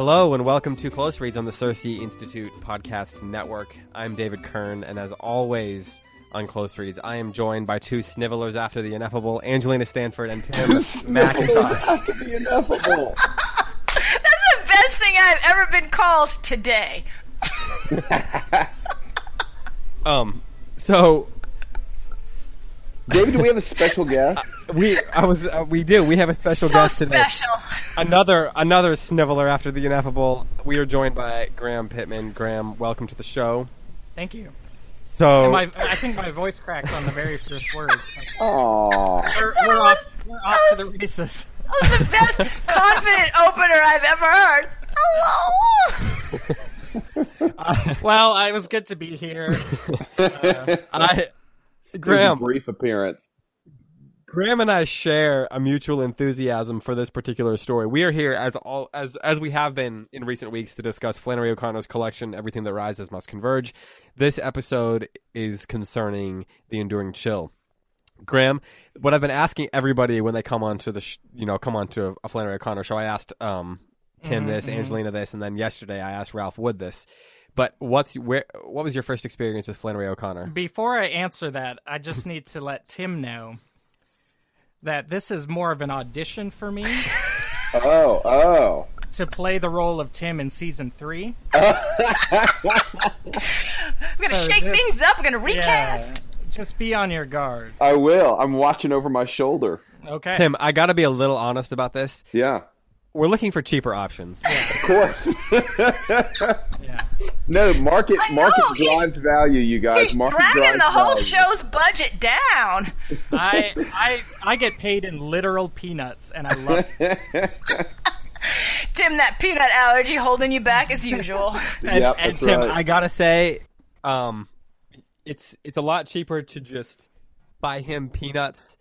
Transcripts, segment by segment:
Hello and welcome to Close Reads on the CiRCE Institute Podcast Network. I'm David Kern, and as always on Close Reads, I am joined by two snivelers after the ineffable, Angelina Stanford and Tim McIntosh. After the ineffable. That's the best thing I've ever been called today. Um, so David, do we have a special guest? Uh, we, I was, uh, we do. We have a special so guest today. special. Another, another sniveler after the ineffable. We are joined by Graham Pittman. Graham, welcome to the show. Thank you. So, my, I think my voice cracked on the very first words. Aww. We're, we're off. We're off to the races. That was the best confident opener I've ever heard. Hello. Uh, well, I was good to be here. And uh, I, Here's a Graham, brief appearance. Graham and I share a mutual enthusiasm for this particular story. We are here as all as as we have been in recent weeks to discuss Flannery O'Connor's collection, Everything That Rises Must Converge. This episode is concerning the enduring chill. Graham, what I've been asking everybody when they come onto the sh- you know come onto a Flannery O'Connor show, I asked um, Tim this, Angelina this, and then yesterday I asked Ralph Wood this. But what's where? What was your first experience with Flannery O'Connor? Before I answer that, I just need to let Tim know that this is more of an audition for me Oh, oh. to play the role of Tim in season three. We're gonna So shake this- things up. We're gonna recast. Yeah, just be on your guard. I will. I'm watching over my shoulder. Okay. Tim, I got to be a little honest about this. Yeah. We're looking for cheaper options. Of course. Yeah. no, market know, market drives value, you guys. He's market dragging drives the whole value. show's budget down. I I I get paid in literal peanuts, and I love. It. Tim, that peanut allergy holding you back as usual. And, Yep, and Tim, right. I gotta say, um, it's it's a lot cheaper to just buy him peanuts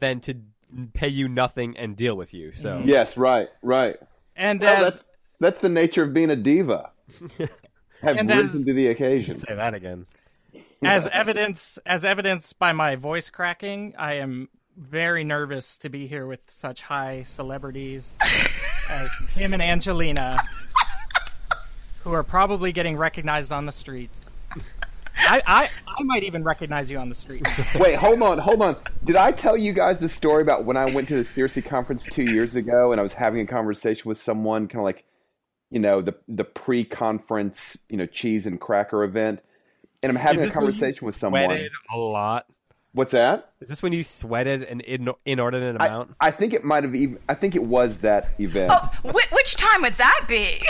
than to pay you nothing and deal with you. So mm. Yes, right, right. And Well, as that's that's the nature of being a diva. Have And risen as- to the occasion. say that again. as evidence as evidence by my voice cracking, I am very nervous to be here with such high celebrities as Tim and Angelina, who are probably getting recognized on the streets. I, I, I might even recognize you on the street. Wait, hold on, hold on. Did I tell you guys the story about when I went to the CiRCE conference two years ago and I was having a conversation with someone, kind of like, you know, the the pre-conference, you know, cheese and cracker event, and I'm having a this when you conversation with someone. Sweated a lot. What's that? Is this when you sweated an in- inordinate amount? I think it might have even. I think it was that event. Oh, whi which time would that be?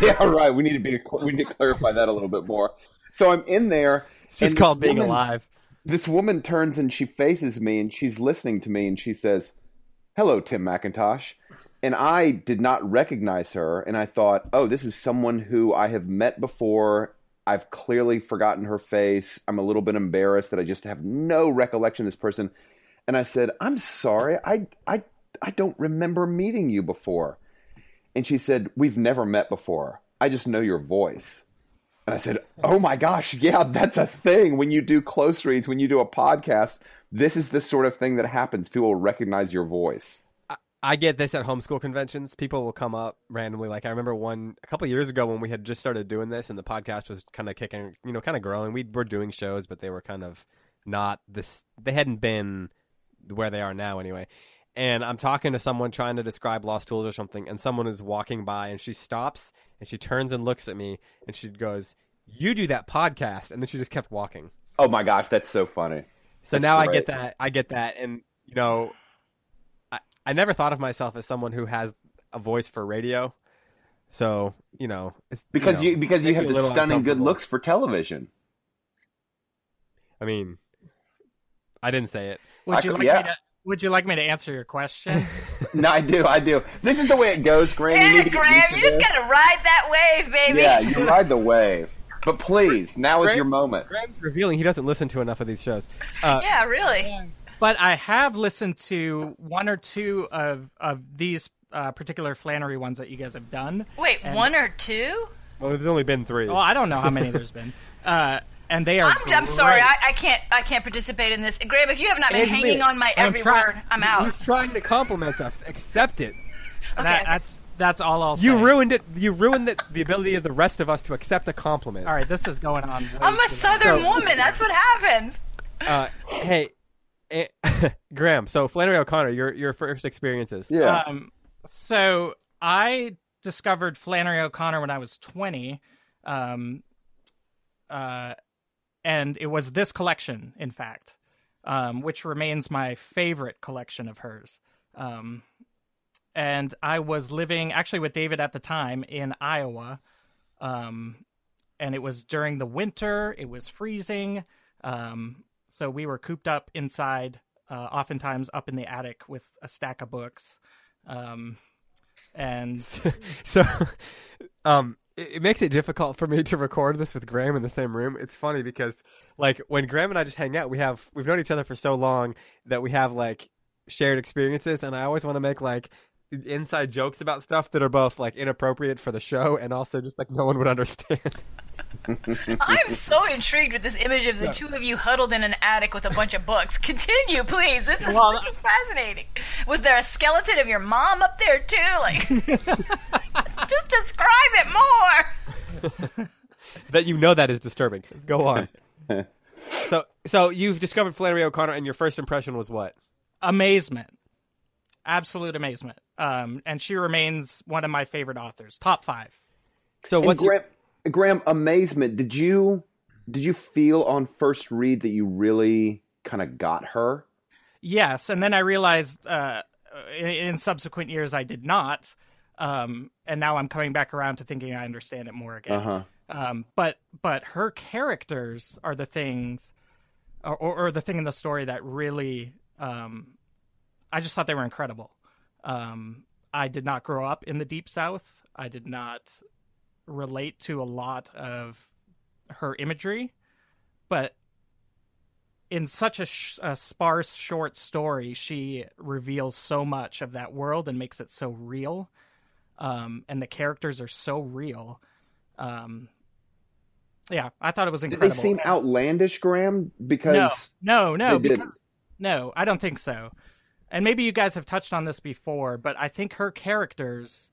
yeah, right. We need to be. We need to clarify that a little bit more. So I'm in there. it's just called being woman- alive. this woman turns and she faces me and she's listening to me and she says, Hello, Tim McIntosh. And I did not recognize her. And I thought, oh, this is someone who I have met before. I've clearly forgotten her face. I'm a little bit embarrassed that I just have no recollection of this person. And I said, I'm sorry. I, I, I don't remember meeting you before. And she said, We've never met before. I just know your voice. And I said, Oh my gosh, yeah, that's a thing. When you do close reads, when you do a podcast, this is the sort of thing that happens. People will recognize your voice. I get this at homeschool conventions. People will come up randomly. Like I remember one a couple years ago when we had just started doing this, and the podcast was kind of kicking, you know, kind of growing. We were doing shows, but they were kind of not this. They hadn't been where they are now, anyway. And I'm talking to someone trying to describe Lost Tools or something, and someone is walking by, and she stops and she turns and looks at me, and she goes, "You do that podcast," and then she just kept walking. Oh my gosh, that's so funny. So That's now I get that. I get that, and you know, I I never thought of myself as someone who has a voice for radio. So you know, it's Because know, you because you have the stunning good looks for television. I mean, I didn't say it. Would I you could- like yeah. me to? Would you like me to answer your question? No, I do, I do. This is the way it goes, Graham. You Yeah, need to get Graham, used to you just gotta ride that wave, baby. Yeah, you ride the wave. But please, now is your moment. Graham's revealing he doesn't listen to enough of these shows. Uh, Yeah, really. but I have listened to one or two of of these uh, particular Flannery ones that you guys have done. Wait, And- one or two? Well, there's only been three. Well, I don't know how many there's been, uh, and they are. I'm, I'm sorry. I, I can't. I can't participate in this. Graham, if you have not been Angelina, hanging on my I'm every try- word, I'm out. He's trying to compliment us. Accept it. Okay. That, that's That's all I'll say. You ruined it. You ruined it, the ability of the rest of us to accept a compliment. All right, this is going on. I'm a too long. southern So- woman. That's what happens. Uh, hey, eh, Graham. So Flannery O'Connor, your your first experiences. Yeah. Um, so I discovered Flannery O'Connor when I was 20, um, uh, and it was this collection, in fact, um, which remains my favorite collection of hers. Um, and I was living actually with David at the time in Iowa, um, and it was during the winter. It was freezing, um, so we were cooped up inside, uh, oftentimes up in the attic with a stack of books. Um, and So, um, it, makes it difficult for me to record this with Graham in the same room. It's funny because, like, when Graham and I just hang out, we have we've known each other for so long that we have like shared experiences, and I always want to make like inside jokes about stuff that are both like inappropriate for the show and also just like no one would understand. I'm so intrigued with this image of the two of you huddled in an attic with a bunch of books. Continue, please. This is, Well, this is fascinating. Was there a skeleton of your mom up there too? Like, just describe it more. that you know that is disturbing. Go on. so, so you've discovered Flannery O'Connor, and your first impression was what? amazement absolute amazement um and she remains one of my favorite authors top five So And what's your- Graham, Graham, amazement. Did you did you feel on first read that you really kind of got her? yes and then i realized uh in, in subsequent years i did not um and now i'm coming back around to thinking i understand it more again Uh huh. um but but her characters are the things or, or, or the thing in the story that really um i just thought they were incredible um i did not grow up in the deep south i did not relate to a lot of her imagery but in such a, sh- a sparse short story she reveals so much of that world and makes it so real um and the characters are so real um yeah i thought it was incredible. Did they seem outlandish, Graham? Because no no no they didn't. because no i don't think so and maybe you guys have touched on this before but i think her characters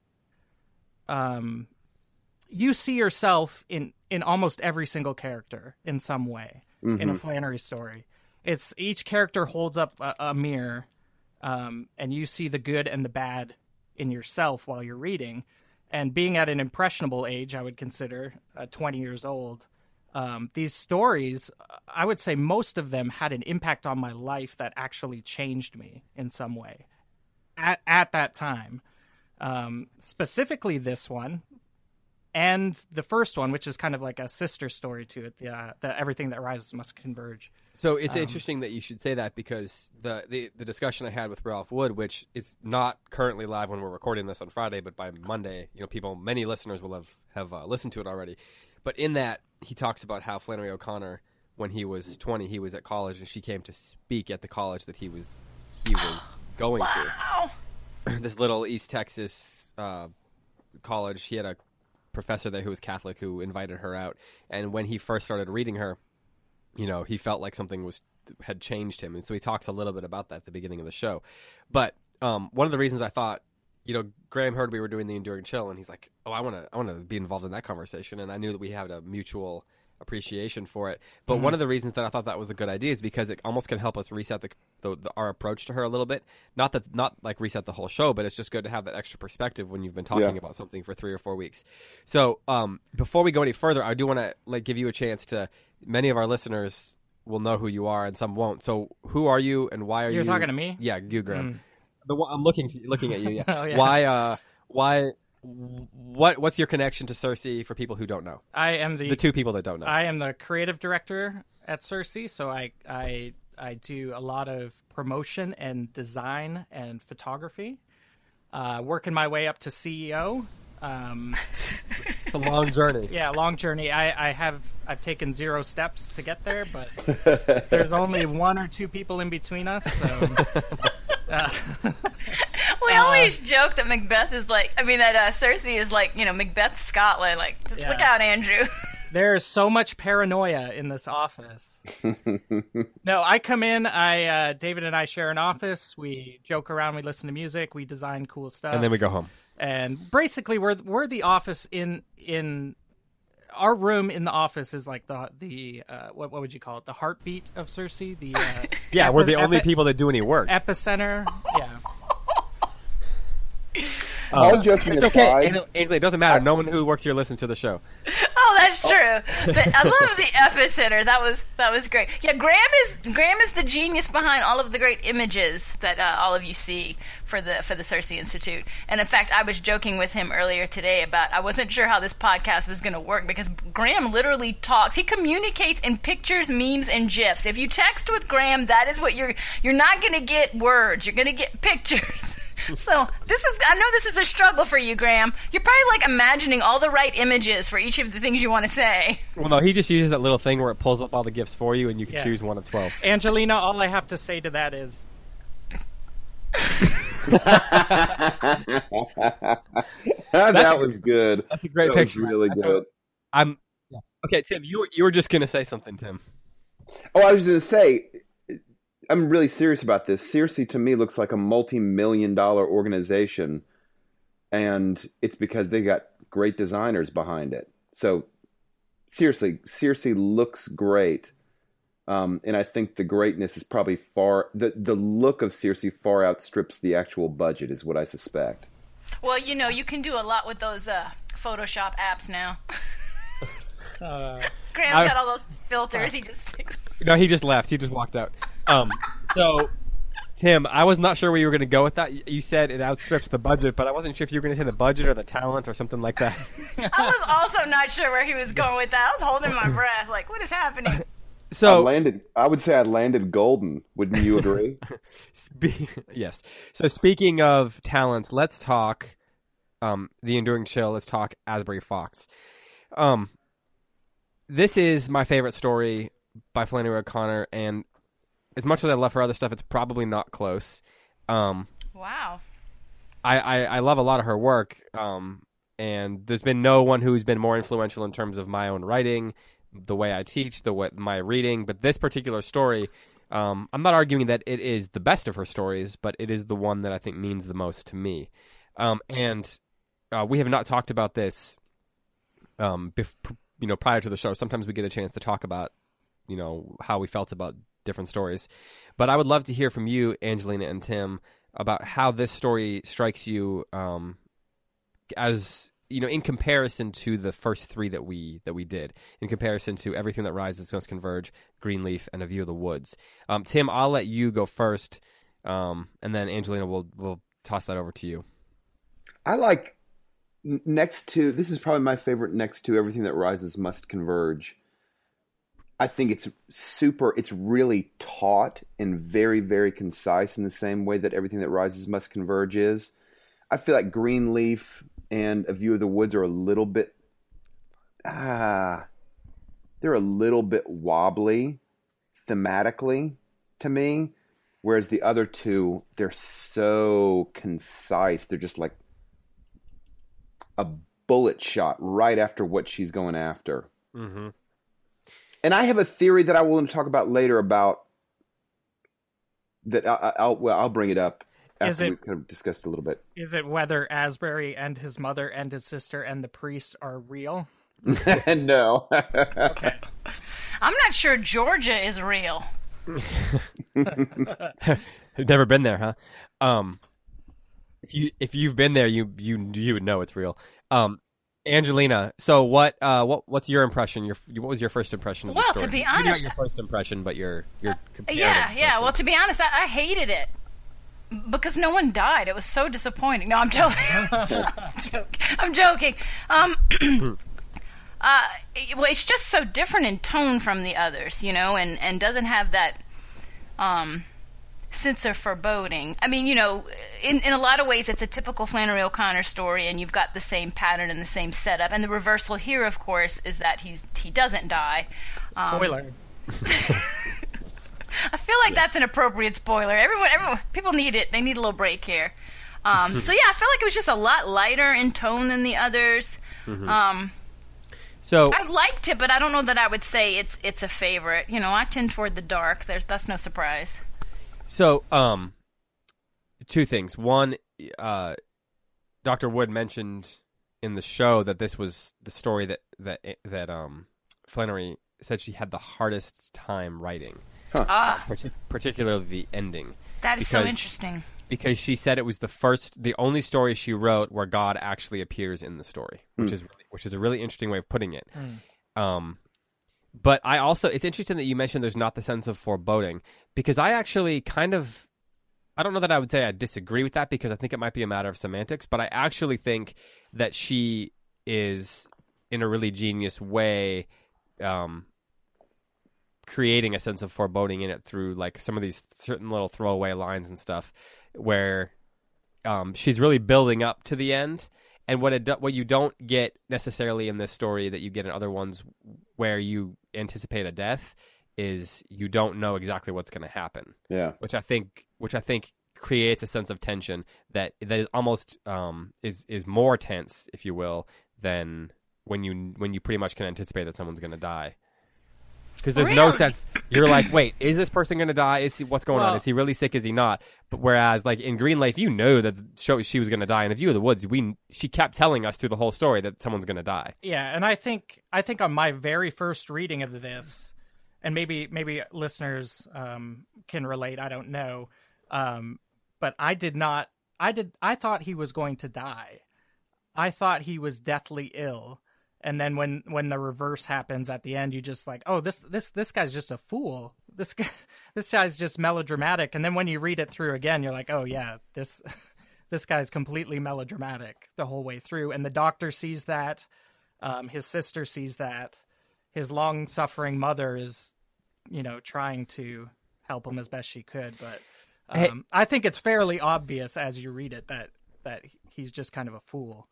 um you see yourself in in almost every single character in some way in a Mhm. flannery story it's each character holds up a, a mirror um and you see the good and the bad in yourself while you're reading and being at an impressionable age i would consider uh, 20 years old um, these stories i would say most of them had an impact on my life that actually changed me in some way at, at that time um, specifically this one and the first one which is kind of like a sister story to it the, uh, the everything that rises must converge So it's Um, interesting that you should say that because the, the the discussion I had with Ralph Wood, which is not currently live when we're recording this on Friday, but by Monday, you know, people, many listeners will have have uh, listened to it already. But in that, he talks about how Flannery O'Connor, when he was twenty, he was at college, and she came to speak at the college that he was he was going Wow. to. this little East Texas uh, college. He had a professor there who was Catholic who invited her out, and when he first started reading her, you know, he felt like something was had changed him, and so he talks a little bit about that at the beginning of the show. But um, one of the reasons I thought, you know, Graham heard we were doing the enduring chill, and he's like, "Oh, I want to, I want to be involved in that conversation," and I knew that we had a mutual appreciation for it. But one of the reasons that I thought that was a good idea is because it almost can help us reset the, the, the our approach to her a little bit. Not that not like reset the whole show, but it's just good to have that extra perspective when you've been talking Yeah. about something for three or four weeks. So um, before we go any further, I do want to like give you a chance to. Many of our listeners will know who you are, and some won't. So who are you, and why are You're you talking to me? Yeah, you, Graham. Mm. The one, I'm looking to, looking at you. Yeah. Oh, yeah. Why? Uh, why? What? What's your connection to CiRCE for people who don't know? i am the The two people that don't know. I am the creative director at CiRCE, so I I I do a lot of promotion and design and photography. Uh, working my way up to CEO. Um, it's a long journey. yeah, long journey. I, I have I've taken zero steps to get there, but there's only one or two people in between us. So uh, We always joke that Macbeth is like, I mean, that uh, CiRCE is like, you know, Macbeth Scotland. Like, just look out, Andrew. there's so much paranoia in this office. no, I come in. I uh, David and I share an office. We joke around. We listen to music. We design cool stuff. And then we go home. and basically we're we're the office in in our room in the office is like the the uh, what what would you call it? The heartbeat of CiRCE the uh, Yeah, we're the only epi- people that do any work. epicenter. Yeah All joking It's okay, aside, Angela, Angela, it doesn't matter. No one who works here listens to the show. Oh, that's true. The, I love the epicenter. That was that was great. Yeah, Graham is Graham is the genius behind all of the great images that uh, all of you see for the for the CiRCE Institute. And in fact, I was joking with him earlier today about I wasn't sure how this podcast was going to work because Graham literally talks. He communicates in pictures, memes, and gifs. If you text with Graham, that is what you're you're not going to get words. You're going to get pictures. So this is I know this is a struggle for you, Graham. You're probably like imagining all the right images for each of the things you want to say. Well, no, he just uses that little thing where it pulls up all the gifts for you, and you can Yeah. choose one of twelve. Angelina all I have to say to that is that was good. That's a great That was picture. really That's good. a- I'm yeah. okay, Tim. You were, you were just gonna say something, Tim. Oh, I was going to say, I'm really serious about this. CiRCE to me looks like a multi-million dollar organization, and it's because they got great designers behind it. So, seriously, CiRCE looks great, um, and I think the greatness is probably far the the look of CiRCE far outstrips the actual budget, is what I suspect. Well, you know, you can do a lot with those uh, Photoshop apps now. uh, Graham's I- got all those filters. He just takes. No, he just left. He just walked out. Um, so, Tim, I was not sure where you were going to go with that. You said it outstrips the budget, but I wasn't sure if you were going to say the budget or the talent or something like that. I was also not sure where he was going with that. I was holding my breath, like, what is happening? I So, landed. I would say I landed golden. Wouldn't you agree? Spe- yes. So speaking of talents, let's talk um, the enduring chill. Let's talk Asbury Fox. Um, this is my favorite story by Flannery O'Connor, and as much as I love her other stuff, it's probably not close. Um, Wow. I, I, I love a lot of her work, um, and there's been no one who's been more influential in terms of my own writing, the way I teach, the way my reading. But this particular story, um, I'm not arguing that it is the best of her stories, but it is the one that I think means the most to me. Um, and uh, we have not talked about this, um, bef- you know, prior to the show. Sometimes we get a chance to talk about, you know, how we felt about different stories. But I would love to hear from you, Angelina and Tim, about how this story strikes you um, as you know in comparison to the first three that we that we did in comparison to everything that rises must converge greenleaf and a view of the woods um, tim i'll let you go first um, and then angelina will will toss that over to you I like next to this is probably my favorite next to everything that rises must converge. I think it's super it's really taut and very very concise in the same way that everything that rises must converge is. I feel like Greenleaf and A View of the Woods are a little bit ah they're a little bit wobbly thematically to me whereas the other two they're so concise they're just like a bullet shot right after what she's going after. mm-hmm. And I have a theory that I will talk about later about that. I, I- I'll well, I'll bring it up Is it- we've kind of discussed a little bit. is it whether Asbury and his mother and his sister and the priest are real? no, Okay. I'm not sure Georgia is real. never been there huh um, if you if you've been there you you you would know it's real um, angelina so what uh what what's your impression your what was your first impression of the Well, to story? be Maybe not honest- your first impression but your your comparative Yeah, yeah. impression. Well, to be honest, I, I hated it because no one died. It was so disappointing. No, I'm joking. I'm joking. I'm joking. Um, uh, it- well, it's just so different in tone from the others, you know, and and doesn't have that um sense of foreboding. I mean, you know, in in a lot of ways, it's a typical Flannery O'Connor story, and you've got the same pattern and the same setup. And the reversal here, of course, is that he's he doesn't die. Um, Spoiler. I feel like that's an appropriate spoiler. Everyone, everyone, people need it. They need a little break here. Um, so yeah, I felt like it was just a lot lighter in tone than the others. Um, so I liked it, but I don't know that I would say it's it's a favorite. You know, I tend toward the dark. There's that's no surprise. So, um, two things. One, uh, Dr. Wood mentioned in the show that this was the story that that that um Flannery said she had the hardest time writing, Ah, partic- particularly the ending, that is so interesting. because she said it was the first, the only story she wrote where God actually appears in the story, which is really, which is a really interesting way of putting it. Um, but I also, it's interesting that you mentioned there's not the sense of foreboding because I actually kind of, I don't know that I would say I disagree with that because I think it might be a matter of semantics, but I actually think that she is in a really genius way, um, creating a sense of foreboding in it through like some of these certain little throwaway lines and stuff where um, she's really building up to the end and what it do- what you don't get necessarily in this story that you get in other ones where you anticipate a death is you don't know exactly what's going to happen Yeah. which I think which I think creates a sense of tension that that is almost um, is is more tense if you will than when you when you pretty much can anticipate that someone's going to die because there's no sense you're like wait is this person going to die is he, what's going on is he really sick is he not but whereas like in Greenleaf you know that show she was going to die in A View of the Woods we she kept telling us through the whole story that someone's going to die Yeah, and I think I think on my very first reading of this, and maybe maybe listeners um, can relate. I don't know, um, but I did not. I did. I thought he was going to die. I thought he was deathly ill, and then when when the reverse happens at the end, you just like, oh, this this this guy's just a fool. This guy, this guy's just melodramatic. And then when you read it through again, you're like, oh yeah, this this guy's completely melodramatic the whole way through. And the doctor sees that. Um, his sister sees that. His long suffering mother is, you know, trying to help him as best she could. But um, Hey- I think it's fairly obvious as you read it that that he's just kind of a fool.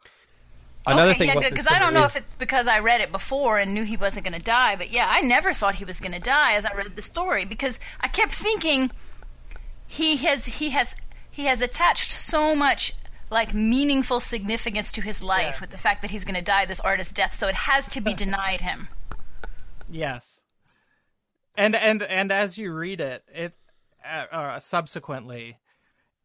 Another okay, thing yeah, good. Because I don't know is- if it's because I read it before and knew he wasn't going to die, but yeah, I never thought he was going to die as I read the story because I kept thinking he has he has he has attached so much like meaningful significance to his life Yeah. with the fact that he's going to die this artist's death, so it has to be denied him. Yes. And and and as you read it, it uh, uh, subsequently,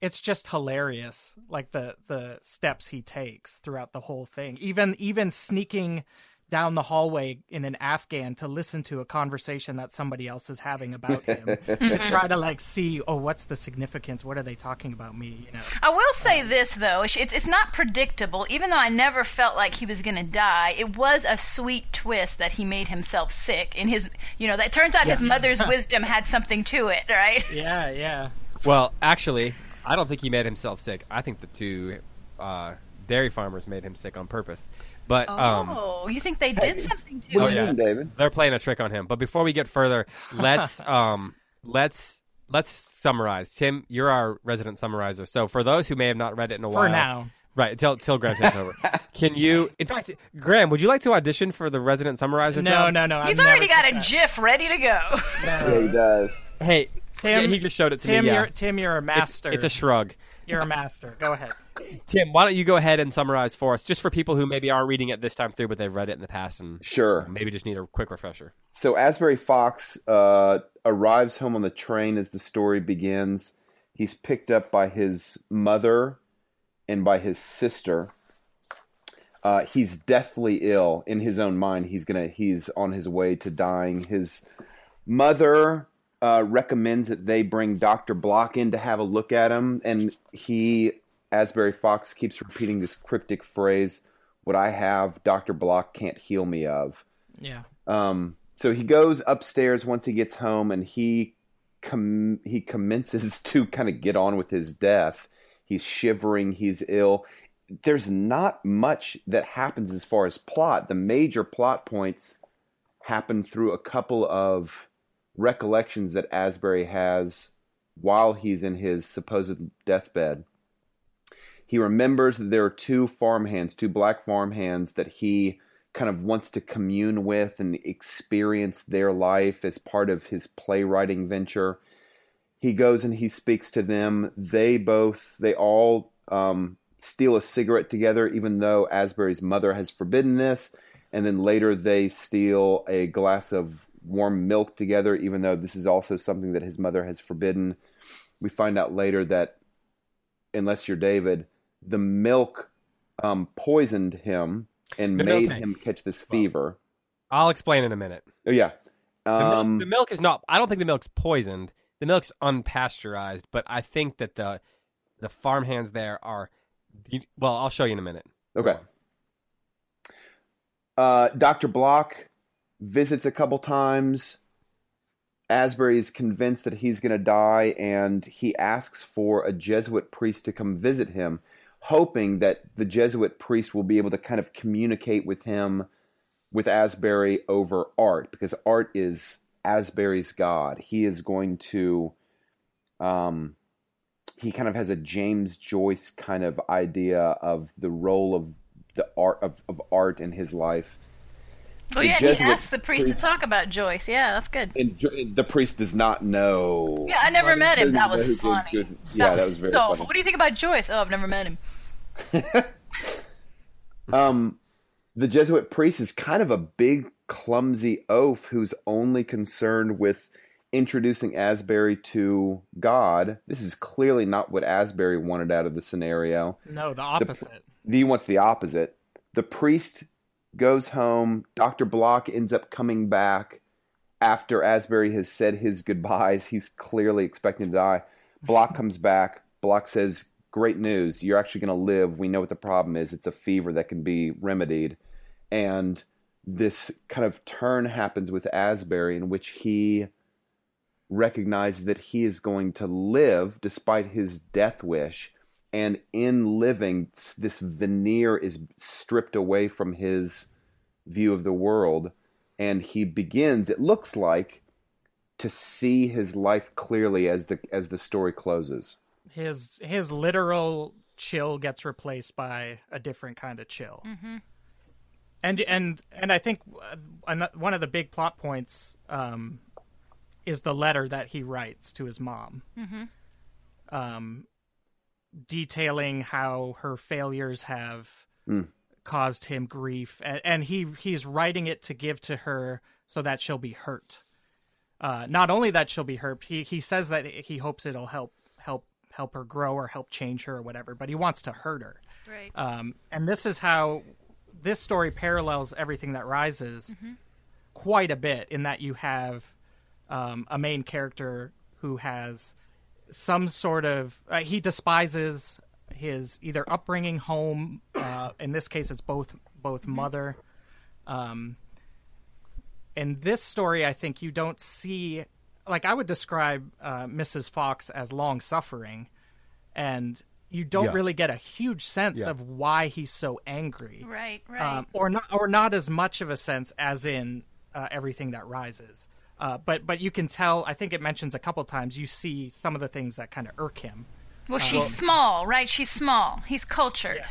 it's just hilarious. Like the the steps he takes throughout the whole thing. Even even sneaking down the hallway in an Afghan to listen to a conversation that somebody else is having about him to try to like see oh what's the significance what are they talking about me you know I will say this though, it's it's not predictable. Even though I never felt like he was going to die, it was a sweet twist that he made himself sick. In his, you know, that turns out his mother's wisdom had something to it, right? yeah yeah Well, actually, I don't think he made himself sick. I think the two uh, dairy farmers made him sick on purpose. But um, oh, you think they did something to What Oh, him? yeah. David? they're playing a trick on him. But before we get further, let's um, let's let's summarize. Tim, you're our resident summarizer. So for those who may have not read it in a for while, for now right? Till till Graham takes over. Can you? In fact, Graham, would you like to audition for the resident summarizer? no job? no no He's I've already got a that. GIF ready to go. Yeah, he does. Hey, Tim- yeah, he just showed it to Tim me. Yeah. you're Tim you're a It's, master it's a shrug. you're a master go ahead Tim, why don't you go ahead and summarize for us, just for people who maybe are reading it this time through, but they've read it in the past and Sure. maybe just need a quick refresher. So Asbury Fox uh, arrives home on the train as the story begins. He's picked up by his mother and by his sister. Uh, he's deathly ill in his own mind. He's gonna. He's on his way to dying. His mother uh, recommends that they bring Doctor Block in to have a look at him, and he, Asbury Fox, keeps repeating this cryptic phrase: "What I have, Doctor Block can't heal me of." yeah Um, so he goes upstairs once he gets home, and he com- he commences to kind of get on with his death. He's shivering. He's ill. There's not much that happens as far as plot. The major plot points happen through a couple of recollections that Asbury has while he's in his supposed deathbed. He remembers that there are two farmhands, two black farmhands that he kind of wants to commune with and experience their life as part of his playwriting venture. He goes and he speaks to them. They both, they all um, steal a cigarette together, even though Asbury's mother has forbidden this. And then later they steal a glass of warm milk together, even though this is also something that his mother has forbidden. We find out later that, unless you're David, the milk um, poisoned him and The made him catch this fever. I'll explain in a minute. Oh yeah. The, milk, Um, the milk is not. I don't think the milk's poisoned. The milk's unpasteurized, but I think that the the farmhands there are. Well, I'll show you in a minute. Okay. Uh, Dr. Block visits a couple times. Asbury is convinced that he's going to die, and he asks for a Jesuit priest to come visit him, hoping that the Jesuit priest will be able to kind of communicate with him, with Asbury over art, because art is Asbury's god. He is going to, um, he kind of has a James Joyce kind of idea of the role of the art of, of art in his life. Oh yeah, Jesuit he asked the priest to talk about Joyce. Yeah, that's good. And the priest does not know. Yeah, I never met him. That was who- funny. who- who- yeah, that was very so. funny. What do you think about Joyce? Oh, I've never met him. Um, the Jesuit priest is kind of a big, clumsy oaf who's only concerned with introducing Asbury to God. This is clearly not what Asbury wanted out of the scenario. No, the opposite. He wants the opposite. The priest goes home. Dr. Block ends up coming back after Asbury has said his goodbyes. He's clearly expecting to die. Block comes back. Block says, Great news. You're actually going to live. We know what the problem is. It's a fever that can be remedied. And this kind of turn happens with Asbury in which he recognizes that he is going to live despite his death wish and in living this veneer is stripped away from his view of the world and he begins it looks like to see his life clearly as the as the story closes. His his literal chill gets replaced by a different kind of chill. And and and I think uh, one of the big plot points um, is the letter that he writes to his mom, um, detailing how her failures have Mm. caused him grief, and, and he he's writing it to give to her so that she'll be hurt. Uh, not only that she'll be hurt, he he says that he hopes it'll help help help her grow or help change her or whatever, but he wants to hurt her. Right. Um, and this is how this story parallels everything that rises quite a bit in that you have um, a main character who has some sort of uh, he despises his either upbringing home uh, in this case it's both both mother um, in this story i think you don't see like i would describe uh, mrs fox as long suffering and you don't Yeah. really get a huge sense Yeah. of why he's so angry right. Right. um, or not or not as much of a sense as in uh, everything that rises. Uh, but but you can tell. I think it mentions a couple times. You see some of the things that kind of irk him. well, she's small, right? She's small. He's cultured.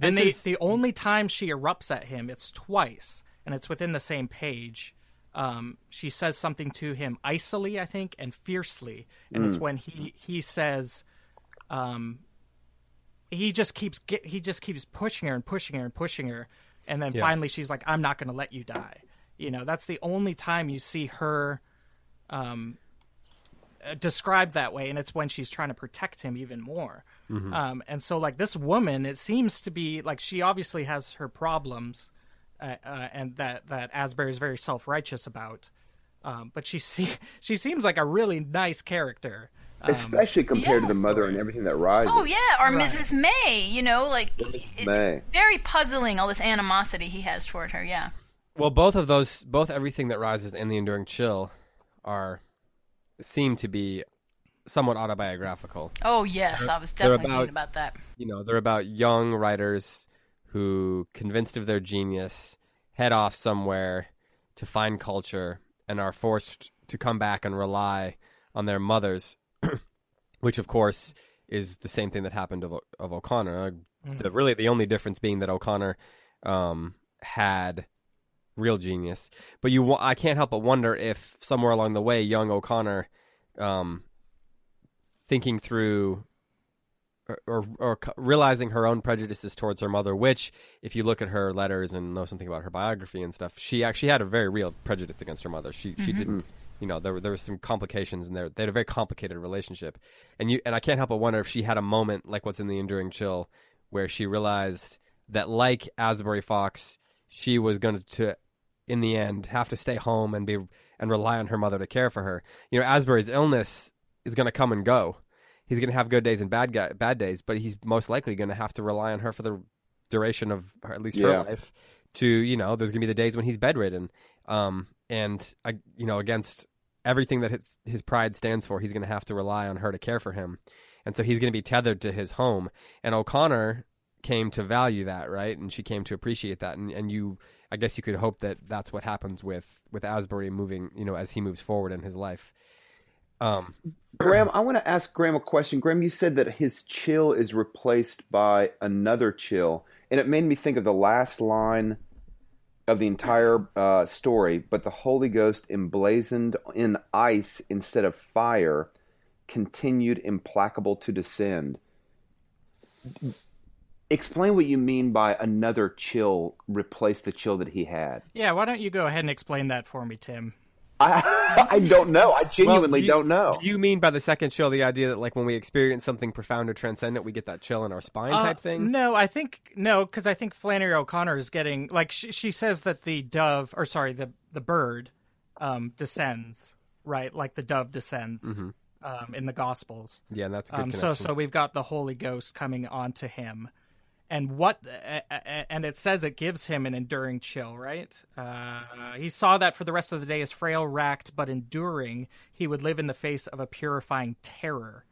and This the is- the only time she erupts at him, it's twice, and it's within the same page. Um, she says something to him icily, I think, and fiercely, and it's when he he says, um, he just keeps get, he just keeps pushing her and pushing her and pushing her, and then Yeah. finally she's like, "I'm not going to let you die." You know, that's the only time you see her um, uh, described that way, and it's when she's trying to protect him even more. Um, and so, like this woman, it seems to be like she obviously has her problems, uh, uh, and that that Asbury is very self righteous about. Um, but she see she seems like a really nice character. Um, especially compared to the mother and everything that rises Oh yeah, or Right. Mrs. May. You know, like it- May. very puzzling. All this animosity he has toward her. Yeah. Well, both of those, both everything that rises and the enduring chill, are seem to be somewhat autobiographical. Oh yes, I was definitely about- thinking about that. You know, they're about young writers who, convinced of their genius, head off somewhere to find culture and are forced to come back and rely on their mothers, which, of course, is the same thing that happened of, of O'Connor. Uh, The, really, the only difference being that O'Connor um, had real genius. But you, I can't help but wonder if somewhere along the way, young O'Connor, um, thinking through or, or, or realizing her own prejudices towards her mother, which, if you look at her letters and know something about her biography and stuff, she actually had a very real prejudice against her mother. She she didn't, you know, there were there were some complications in there. They had a very complicated relationship, and you and I can't help but wonder if she had a moment like what's in the Enduring Chill, where she realized that, like Asbury Fox, she was going to, in the end, have to stay home and be and rely on her mother to care for her. You know, Asbury's illness is going to come and go. He's going to have good days and bad guy, bad days, but he's most likely going to have to rely on her for the duration of her, at least her Yeah. life. To you know, there's going to be the days when he's bedridden, um, and I, you know, against everything that his his pride stands for, he's going to have to rely on her to care for him, and so he's going to be tethered to his home. And O'Connor came to value that, right? And she came to appreciate that, and and you, I guess, you could hope that that's what happens with with Asbury moving, you know, as he moves forward in his life. Um, Graham, I want to ask Graham a question. Graham, you said that his chill is replaced by another chill, and it made me think of the last line of the entire uh, story. But the Holy Ghost, emblazoned in ice instead of fire, continued implacable to descend. Explain what you mean by another chill replace the chill that he had. Yeah, why don't you go ahead and explain that for me, Tim? I, I don't know. I genuinely you- don't know. Do you mean by the second chill the idea that like when we experience something profound or transcendent, we get that chill in our spine Uh, type thing? No, I think no, because I think Flannery O'Connor is getting like she, she says that the dove, or sorry, the the bird, um, descends right, like the dove descends um, in the Gospels. Yeah, that's a good Um, so so we've got the Holy Ghost coming onto him, and what a- a- and it says it gives him an enduring chill, right? Uh, he saw that for the rest of the day, as frail, racked, but enduring, he would live in the face of a purifying terror.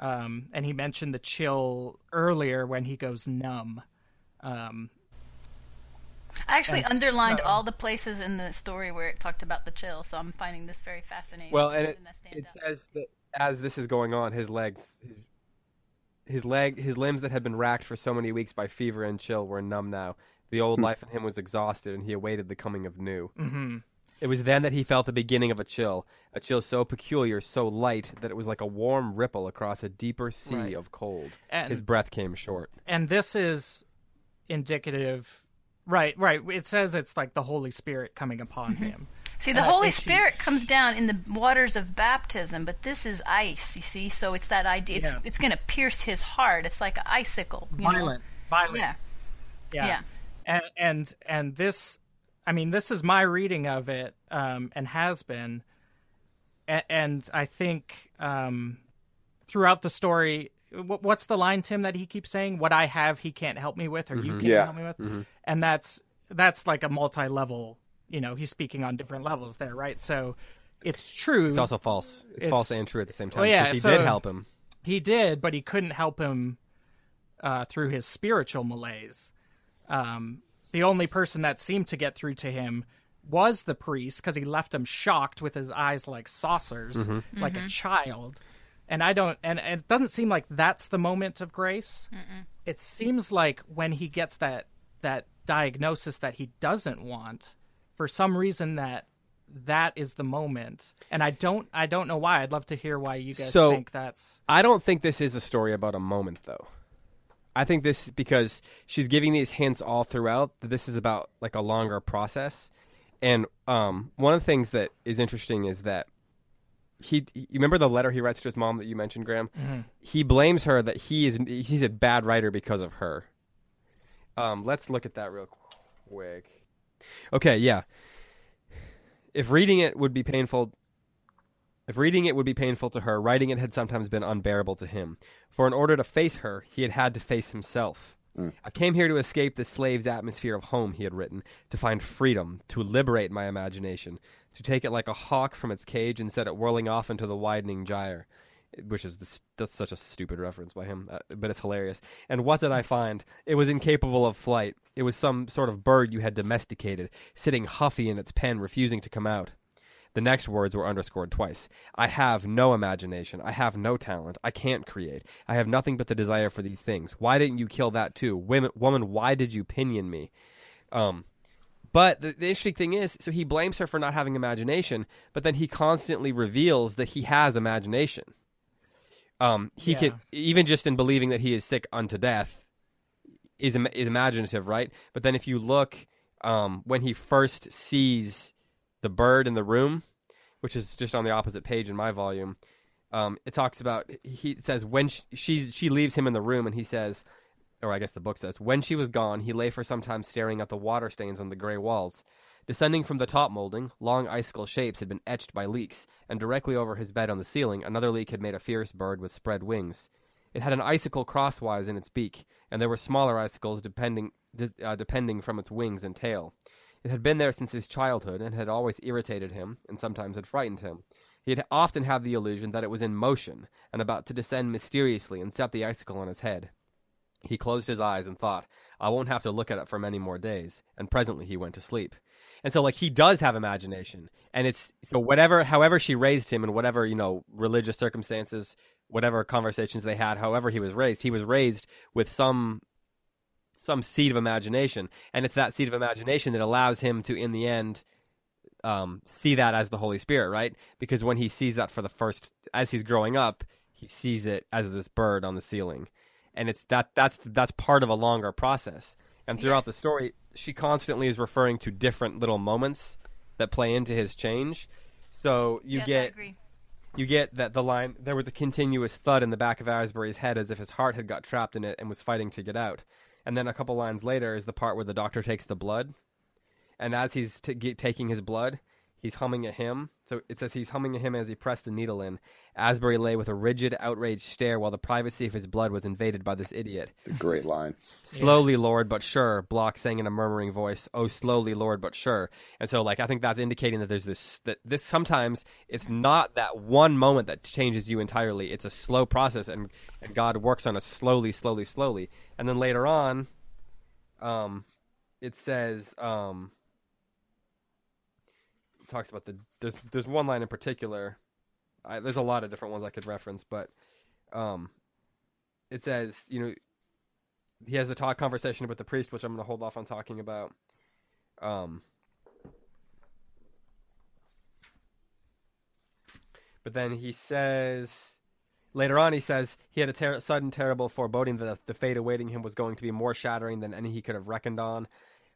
Um, and he mentioned the chill earlier when he goes numb. Um, I actually underlined so- all the places in the story where it talked about the chill, so I'm finding this very fascinating. Well, and it, that it says that as this is going on, his legs, his, his leg, his limbs that had been racked for so many weeks by fever and chill were numb now. The old life in him was exhausted, and he awaited the coming of new. mhm. It was then that he felt the beginning of a chill, a chill so peculiar, so light that it was like a warm ripple across a deeper sea Right. of cold. And- his breath came short. and this is indicative, right? Right. It says it's like the Holy Spirit coming upon him. See, the And I Holy think she- Spirit comes down in the waters of baptism, but this is ice. You see, so it's that idea. It's Yeah. it's going to pierce his heart. It's like an icicle. You Violent, violent. Yeah. yeah. Yeah. And and and this, I mean, this is my reading of it, um, and has been, and, and I think um, throughout the story, wh- what's the line, Tim, that he keeps saying? "What I have, he can't help me with, or you can't Yeah. help me with," and that's that's like a multi-level. You know, he's speaking on different levels there, right? So. It's true. It's also false. It's, It's- false and true at the same time. Well, yeah, 'cause he so- did help him. He did, but he couldn't help him uh, through his spiritual malaise. Um, the only person that seemed to get through to him was the priest because he left him shocked with his eyes like saucers, Mm-hmm. like a child. And I don't, and, and it doesn't seem like that's the moment of grace. It seems like when he gets that that diagnosis that he doesn't want, for some reason that that is the moment. And I don't, I don't know why. I'd love to hear why you guys So- think that's. I don't think this is a story about a moment, though. I think this because she's giving these hints all throughout that this is about like a longer process. And um, one of the things that is interesting is that he, you remember the letter he writes to his mom that you mentioned, Graham? He blames her that he is he's a bad writer because of her. Um, let's look at that real quick. Okay, yeah. If reading it would be painful if reading it would be painful to her, writing it had sometimes been unbearable to him. For in order to face her, he had had to face himself. Mm. I came here to escape the slave's atmosphere of home, he had written, to find freedom, to liberate my imagination, to take it like a hawk from its cage and set it whirling off into the widening gyre. Which is the, that's such a stupid reference by him, uh, but it's hilarious. And what did I find? It was incapable of flight. It was some sort of bird you had domesticated, sitting huffy in its pen, refusing to come out. The next words were underscored twice. I have no imagination. I have no talent. I can't create. I have nothing but the desire for these things. Why didn't you kill that too? Women, woman, why did you pinion me? Um, but the, the interesting thing is, so he blames her for not having imagination, but then he constantly reveals that he has imagination. Um, he Yeah. could even just in believing that he is sick unto death is is imaginative, right? But then if you look um, when he first sees the bird in the room, which is just on the opposite page in my volume, um, it talks about he says when she, she she leaves him in the room and he says, or I guess the book says, when she was gone, he lay for some time staring at the water stains on the gray walls. Descending from the top molding, long icicle shapes had been etched by leaks, and directly over his bed on the ceiling, another leak had made a fierce bird with spread wings. It had an icicle crosswise in its beak, and there were smaller icicles depending, uh, depending from its wings and tail. It had been there since his childhood, and had always irritated him, and sometimes had frightened him. He had often had the illusion that it was in motion, and about to descend mysteriously and set the icicle on his head. He closed his eyes and thought, I won't have to look at it for many more days, and presently he went to sleep. And so like he does have imagination. And it's so whatever however she raised him and whatever, you know, religious circumstances, whatever conversations they had, however he was raised, he was raised with some some seed of imagination. And it's that seed of imagination that allows him to in the end um, see that as the Holy Spirit, right? Because when he sees that for the first as he's growing up, he sees it as this bird on the ceiling. And it's that that's that's part of a longer process. And throughout yes. the story, she constantly is referring to different little moments that play into his change. So you yes, get you get that the line there was a continuous thud in the back of Asbury's head as if his heart had got trapped in it and was fighting to get out. And then a couple lines later is the part where the doctor takes the blood, and as he's t- taking his blood, He's humming a hymn. So it says he's humming a hymn as he pressed the needle in. Asbury lay with a rigid, outraged stare while the privacy of his blood was invaded by this idiot. It's a great line. slowly, yeah. Lord, but sure, Block sang in a murmuring voice, Oh, slowly, Lord, but sure. And so, like, I think that's indicating that there's this, that this sometimes it's not that one moment that changes you entirely. It's a slow process, and, and God works on us slowly, slowly, slowly. And then later on, um, it says, um, talks about the there's there's one line in particular. I, there's a lot of different ones I could reference, but um, it says you know he has the talk conversation with the priest, which I'm going to hold off on talking about. Um, but then he says later on he says he had a ter- sudden terrible foreboding that the fate awaiting him was going to be more shattering than any he could have reckoned on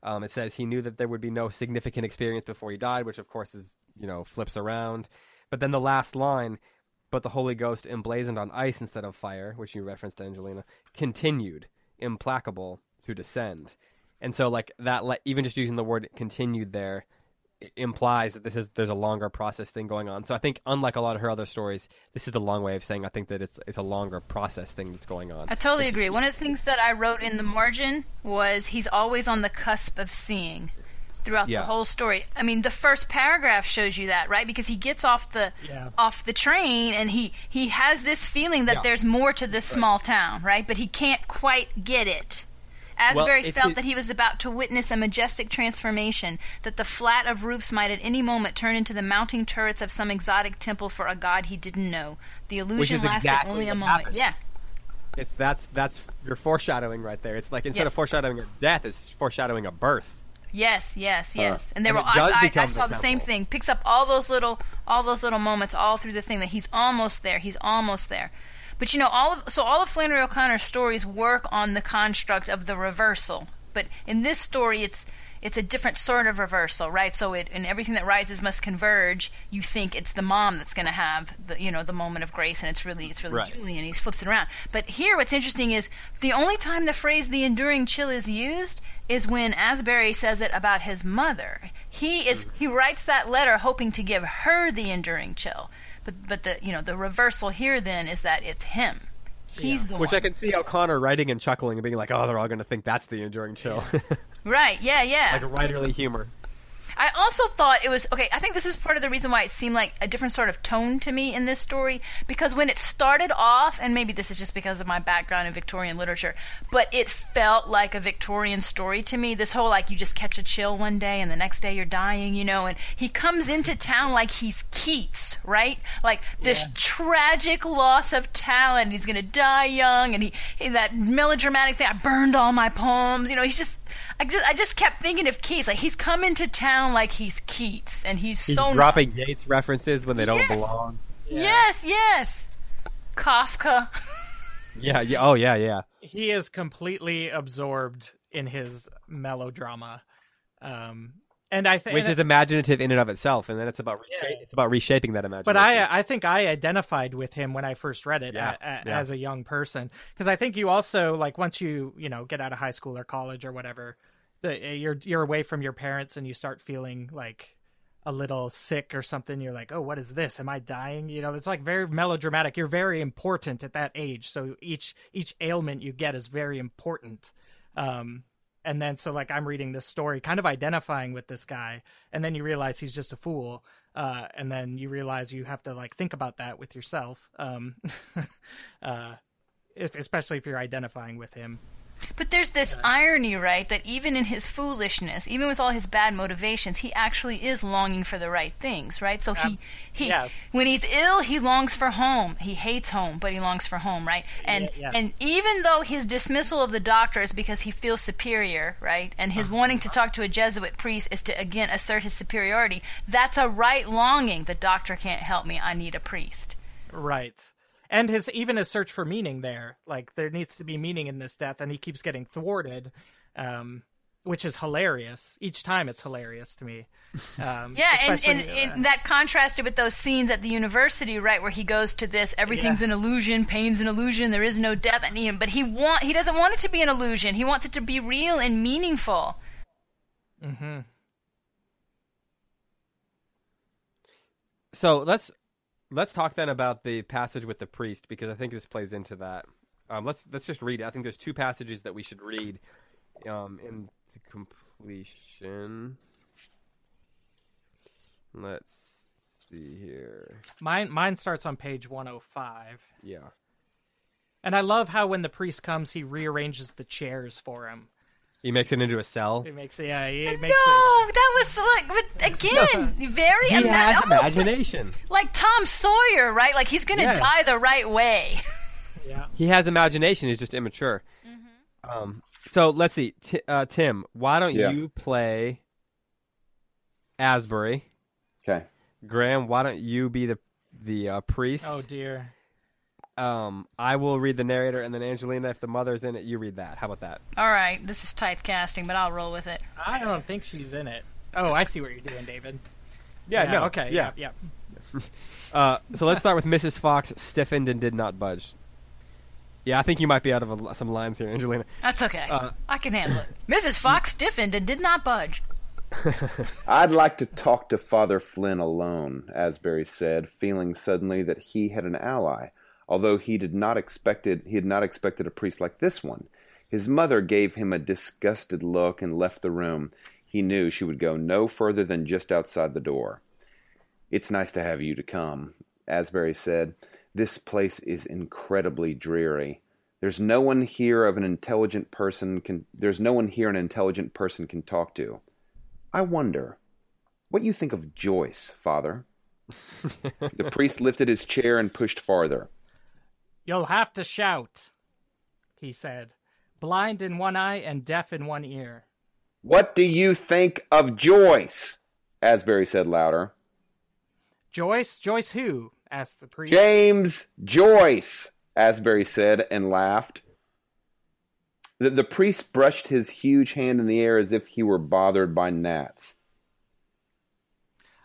um, it says he knew that there would be no significant experience before he died, which of course is you know flips around. But then the last line, but the Holy Ghost emblazoned on ice instead of fire, which you referenced, Angelina, continued implacable to descend. And so like that, even just using the word continued there implies that this is there's a longer process thing going on. So I think unlike a lot of her other stories, this is the long way of saying I think that it's it's a longer process thing that's going on. I totally it's, agree. One of the things that I wrote in the margin was he's always on the cusp of seeing throughout yeah. the whole story. I mean, the first paragraph shows you that, right? Because he gets off the yeah. off the train and he he has this feeling that yeah. there's more to this right. small town, right? But he can't quite get it. Asbury well, felt that he was about to witness a majestic transformation, that the flat of roofs might at any moment turn into the mounting turrets of some exotic temple for a god he didn't know. The illusion lasted exactly only a moment. Happened. Yeah. It's that's that's your foreshadowing right there. It's like instead yes. of foreshadowing a death, it's foreshadowing a birth. Yes, yes, yes. Uh, and there and were I, I, I, saw the, the same thing. Picks up all those little all those little moments all through the thing that he's almost there. He's almost there. But you know, all of, so all of Flannery O'Connor's stories work on the construct of the reversal. But in this story, it's it's a different sort of reversal, right? So it in everything that rises must converge. You think it's the mom that's going to have the you know the moment of grace, and it's really it's really right. Julian. He flips it around. But here, what's interesting is the only time the phrase "the enduring chill" is used is when Asbury says it about his mother. He is mm-hmm. he writes that letter hoping to give her the enduring chill. But but the you know the reversal here then is that it's him. He's yeah. the Which one. I can see O'Connor writing and chuckling and being like, "Oh, they're all going to think that's the enduring chill." right? Yeah, yeah. like writerly humor. I also thought it was okay. I think this is part of the reason why it seemed like a different sort of tone to me in this story because when it started off, and maybe this is just because of my background in Victorian literature, but it felt like a Victorian story to me. This whole like you just catch a chill one day and the next day you're dying, you know, and he comes into town like he's Keats, right? Like this yeah. tragic loss of talent. He's gonna die young, and he, he that melodramatic thing. I burned all my poems. You know, he's just I just, I just kept thinking of Keats. Like he's coming to town like he's Keats, and he's, he's so dropping not... Yeats references when they don't belong. Yeah. Yes, yes. Kafka. yeah, yeah. Oh, yeah, yeah. He is completely absorbed in his melodrama. Um, and I think which is imaginative in and of itself, and then it's about Yeah. it's about reshaping that imagination. But I, I think I identified with him when I first read it Yeah, a, a- yeah. as a young person because I think you also like once you you know get out of high school or college or whatever, the, you're you're away from your parents and you start feeling like a little sick or something. You're like, oh, what is this? Am I dying? You know, it's like very melodramatic. You're very important at that age, so each each ailment you get is very important. Um, and then so like I'm reading this story, kind of identifying with this guy, and then you realize he's just a fool, uh, and then you realize you have to like think about that with yourself, um, uh, if, especially if you're identifying with him. But there's this irony, right? That even in his foolishness, even with all his bad motivations, he actually is longing for the right things, right? So he he yes. when he's ill, he longs for home. He hates home, but he longs for home, right? And Yeah, yeah. and even though his dismissal of the doctor is because he feels superior, right? And his uh-huh. wanting to talk to a Jesuit priest is to again assert his superiority. That's a right longing. The doctor can't help me. I need a priest. Right. And his even his search for meaning there, like there needs to be meaning in this death, and he keeps getting thwarted, um, which is hilarious. Each time it's hilarious to me. Um, Yeah, and, and, uh, and that contrasted with those scenes at the university, right, where he goes to this, everything's Yeah. an illusion, pain's an illusion, there is no death, and he, but he want he doesn't want it to be an illusion. He wants it to be real and meaningful. mm-hmm So let's let's talk then about the passage with the priest because I think this plays into that. Um, let's let's just read. it. I think there's two passages that we should read um, into completion. Let's see here. Mine mine starts on page 105. Yeah. And I love how when the priest comes, he rearranges the chairs for him. He makes it into a cell. He makes it. yeah, he No, makes it. that was like, but again, very He ima- has almost like, imagination. like Tom Sawyer, right? Like he's gonna Yeah. die the right way. Yeah. He has imagination. He's just immature. Um, so let's see, T- uh, Tim. Why don't Yeah. you play Asbury? Okay. Graham, why don't you be the the uh, priest? Oh dear. Um, I will read the narrator, and then Angelina, if the mother's in it, you read that. How about that? All right, this is typecasting, but I'll roll with it. I don't think she's in it. Oh, I see what you're doing, David. Yeah, no, Okay. yeah. Yeah. Yeah. Uh, so let's start with Mrs. Fox stiffened and did not budge. Yeah, I think you might be out of a, some lines here, Angelina. That's okay. Uh, I can handle it. Mrs. Fox stiffened and did not budge. I'd like to talk to Father Flynn alone, Asbury said, feeling suddenly that he had an ally, although he did not expected he had not expected a priest like this one. His mother gave him a disgusted look and left the room. He knew she would go no further than just outside the door. It's nice to have you to come, Asbury said. This place is incredibly dreary. There's no one here of an intelligent person can there's no one here an intelligent person can talk to. I wonder what you think of Joyce, Father. the priest lifted his chair and pushed farther. You'll have to shout, he said, blind in one eye and deaf in one ear. What do you think of Joyce? Asbury said louder. Joyce? Joyce who? asked the priest. James Joyce, Asbury said and laughed. The, the priest brushed his huge hand in the air as if he were bothered by gnats.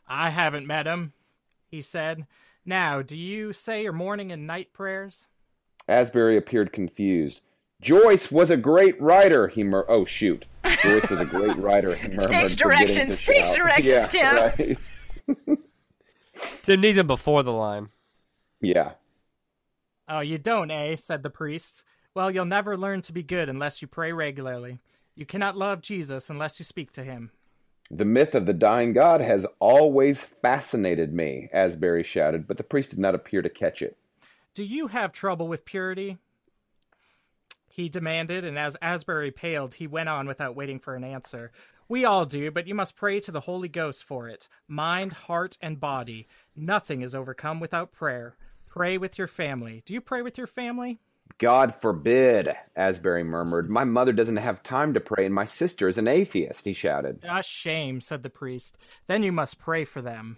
I haven't met him, he said. Now, do you say your morning and night prayers? Asbury appeared confused. Joyce was a great writer, he mur- Oh, shoot. Joyce was a great writer, he murmured. Stage directions, stage directions, yeah, Tim. Right. Tim needs him before the line. Yeah. Oh, you don't, eh? said the priest. Well, you'll never learn to be good unless you pray regularly. You cannot love Jesus unless you speak to him. The myth of the dying God has always fascinated me, Asbury shouted, but the priest did not appear to catch it. Do you have trouble with purity? He demanded, and as Asbury paled, he went on without waiting for an answer. We all do, but you must pray to the Holy Ghost for it. Mind, heart, and body. Nothing is overcome without prayer. Pray with your family. Do you pray with your family? God forbid, Asbury murmured. My mother doesn't have time to pray, and my sister is an atheist, he shouted. A shame, said the priest. Then you must pray for them.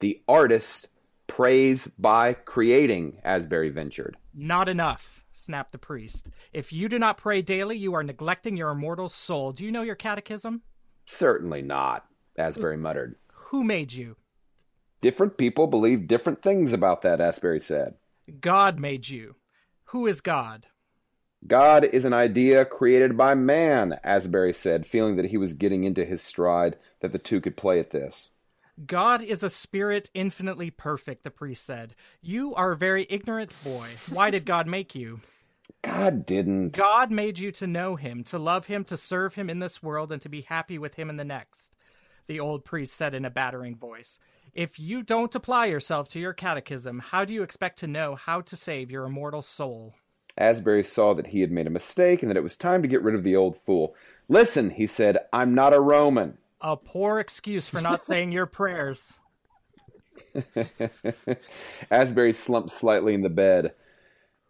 The artist prays by creating, Asbury ventured. Not enough, snapped the priest. If you do not pray daily, you are neglecting your immortal soul. Do you know your catechism? Certainly not. Asbury muttered. Who made you? Different people believe different things about that, Asbury said. God made you. Who is God? God is an idea created by man, Asbury said, feeling that he was getting into his stride, that the two could play at this. God is a spirit infinitely perfect, the priest said. You are a very ignorant boy. Why did God make you? God didn't. God made you to know him, to love him, to serve him in this world, and to be happy with him in the next, the old priest said in a battering voice. If you don't apply yourself to your catechism, how do you expect to know how to save your immortal soul? Asbury saw that he had made a mistake and that it was time to get rid of the old fool. Listen, he said, I'm not a Roman. A poor excuse for not saying your prayers. Asbury slumped slightly in the bed.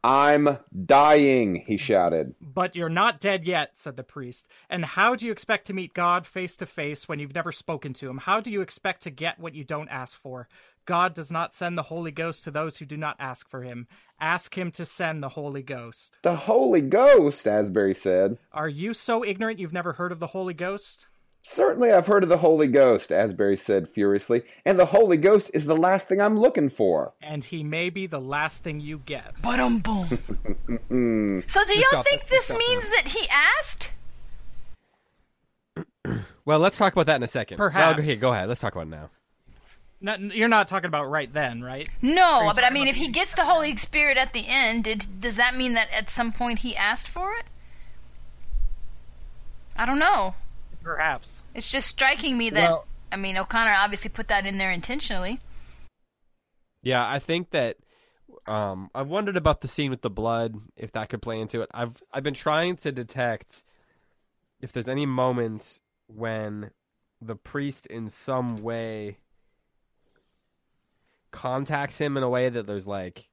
I'm dying, he shouted. But you're not dead yet, said the priest. And how do you expect to meet God face to face when you've never spoken to him? How do you expect to get what you don't ask for? God does not send the Holy Ghost to those who do not ask for him. Ask him to send the Holy Ghost. The Holy Ghost, Asbury said. Are you so ignorant you've never heard of the Holy Ghost? Certainly I've heard of the Holy Ghost, Asbury said furiously, and the Holy Ghost is the last thing I'm looking for. And he may be the last thing you get. But um boom. so do y'all think this, this means that he asked? Well, let's talk about that in a second. Perhaps. Well, okay, go ahead. Let's talk about it now. No, you're not talking about right then, right? No, but I mean, if he gets the Holy Spirit at the end, did, does that mean that at some point he asked for it? I don't know. Perhaps. It's just striking me that Well- I mean O'Connor obviously put that in there intentionally. Yeah, I think that um, I wondered about the scene with the blood, if that could play into it. I've I've been trying to detect if there's any moment when the priest in some way contacts him in a way that there's like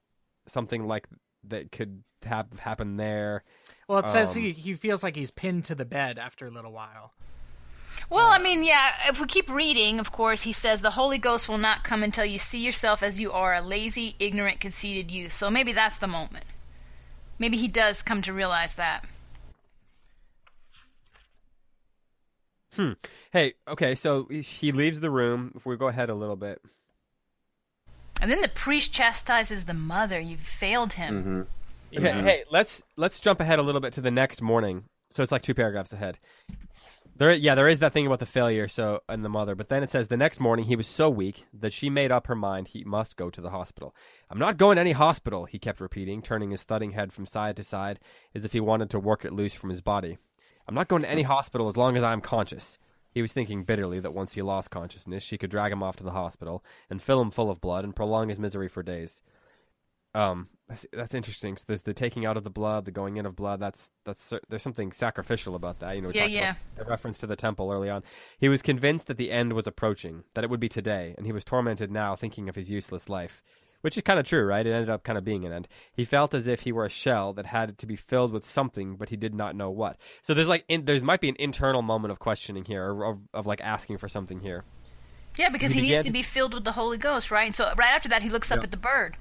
something like that could have happen there. Well, it says Um, he, he feels like he's pinned to the bed after a little while. Well, I mean, yeah, if we keep reading, of course, he says the Holy Ghost will not come until you see yourself as you are, a lazy, ignorant, conceited youth. So maybe that's the moment. Maybe he does come to realize that. Hmm. Hey, okay, so he leaves the room. If we go ahead a little bit. And then the priest chastises the mother. You've failed him. Okay, hey, let's let's jump ahead a little bit to the next morning. So it's like two paragraphs ahead. There, yeah, there is that thing about the failure. So and the mother, but then it says the next morning he was so weak that she made up her mind he must go to the hospital. I'm not going to any hospital, he kept repeating, turning his thudding head from side to side as if he wanted to work it loose from his body. I'm not going to any hospital as long as I'm conscious. He was thinking bitterly that once he lost consciousness, she could drag him off to the hospital and fill him full of blood and prolong his misery for days. Um, that's, that's interesting. So there's the taking out of the blood, the going in of blood. That's that's there's something sacrificial about that. You know, Yeah, yeah. the reference to the temple early on. He was convinced that the end was approaching, that it would be today, and he was tormented now, thinking of his useless life. Which is kind of true, right? It ended up kind of being an end. He felt as if he were a shell that had to be filled with something, but he did not know what. So there's like, in, there might be an internal moment of questioning here, or of, of like asking for something here. Yeah, because He he, needs to to- be filled with the Holy Ghost, right? And so right after that, he looks up Yeah. at the bird.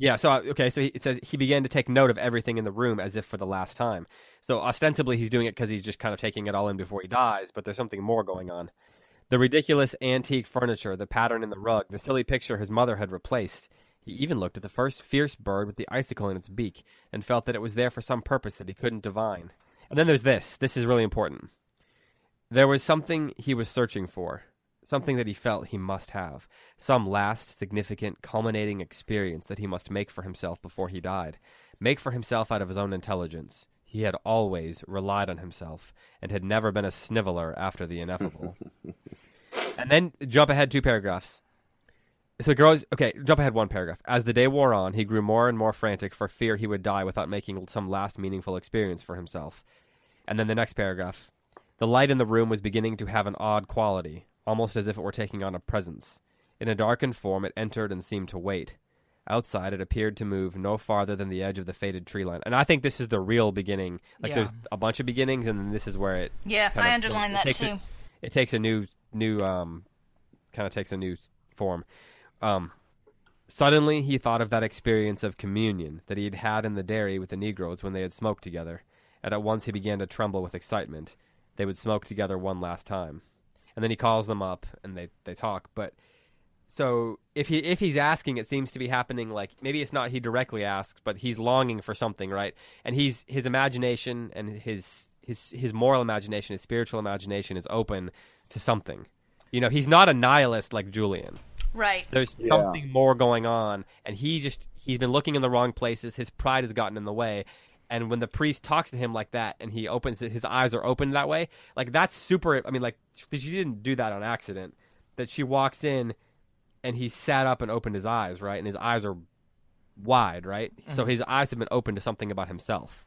Yeah, so uh, okay, so he, it says he began to take note of everything in the room as if for the last time. So ostensibly he's doing it because he's just kind of taking it all in before he dies, but there's something more going on. The ridiculous antique furniture, the pattern in the rug, the silly picture his mother had replaced. He even looked at the first fierce bird with the icicle in its beak and felt that it was there for some purpose that he couldn't divine. And then there's this. This is really important. There was something he was searching for, something that he felt he must have, some last, significant, culminating experience that he must make for himself before he died, make for himself out of his own intelligence. He had always relied on himself and had never been a sniveler after the ineffable. and then jump ahead two paragraphs. So grows. Okay, jump ahead one paragraph. As the day wore on, he grew more and more frantic for fear he would die without making some last meaningful experience for himself. And then the next paragraph. The light in the room was beginning to have an odd quality, almost as if it were taking on a presence. In a darkened form, it entered and seemed to wait. Outside, it appeared to move no farther than the edge of the faded tree line. And I think this is the real beginning. Like, Yeah. there's a bunch of beginnings, and then this is where it. Yeah, I it that too. A, it takes a new, new, um, kind of takes a new form. Um, suddenly, he thought of that experience of communion that he had had in the dairy with the Negroes when they had smoked together, and at once he began to tremble with excitement. They would smoke together one last time. And then he calls them up and they they talk. But so if he if he's asking, it seems to be happening like maybe it's not he directly asks, but he's longing for something, right? And he's his imagination and his his his moral imagination, his spiritual imagination is open to something. You know, he's not a nihilist like Julian. Right. There's Yeah. something more going on, and he just he's been looking in the wrong places. His pride has gotten in the way, and when the priest talks to him like that, and he opens it, his eyes are opened that way. Like that's super. I mean, like she didn't do that on accident. That she walks in, and he sat up and opened his eyes, right, and his eyes are wide, right. So his eyes have been opened to something about himself.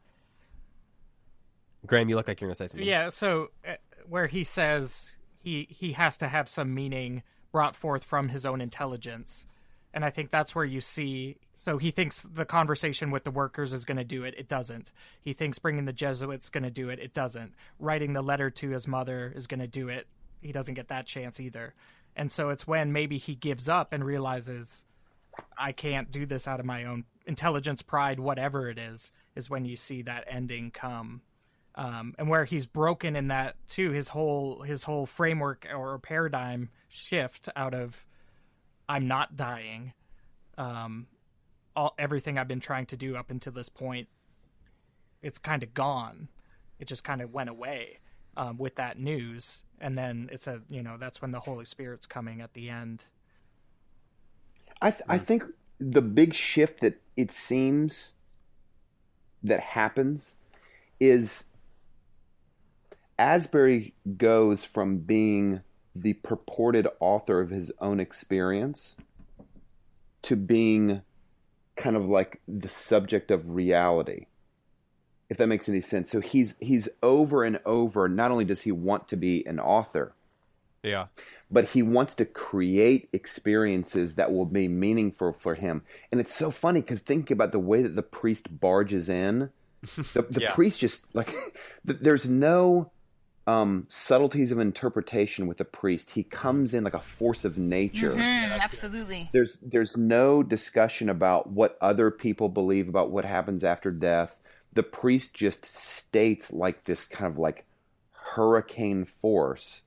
Graham, you look like you're gonna say something. Yeah, so uh, where he says he he has to have some meaning brought forth from his own intelligence. And I think that's where you see so he thinks the conversation with the workers is going to do it. It doesn't. He thinks bringing the Jesuits is going to do it. It doesn't. Writing the letter to his mother is going to do it. He doesn't get that chance either. And so it's when maybe he gives up and realizes I can't do this out of my own intelligence, pride, whatever it is, is when you see that ending come um, and where he's broken in that too his whole his whole framework or paradigm shift out of i'm not dying. Um, all everything i've been trying to do up until this point it's kind of gone. It just kind of went away um, with that news. And then it's a you know that's when the holy spirit's coming at the end. I th- I think the big shift that it seems that happens is Asbury goes from being the purported author of his own experience to being kind of like the subject of reality if that makes any sense so he's he's over and over not only does he want to be an author yeah. but he wants to create experiences that will be meaningful for him. And it's so funny because think about the way that the priest barges in. The, the Yeah. priest just like there's no um, subtleties of interpretation with the priest. He comes in like a force of nature. Mhm, absolutely. There's there's no discussion about what other people believe about what happens after death. The priest just states like this kind of like hurricane force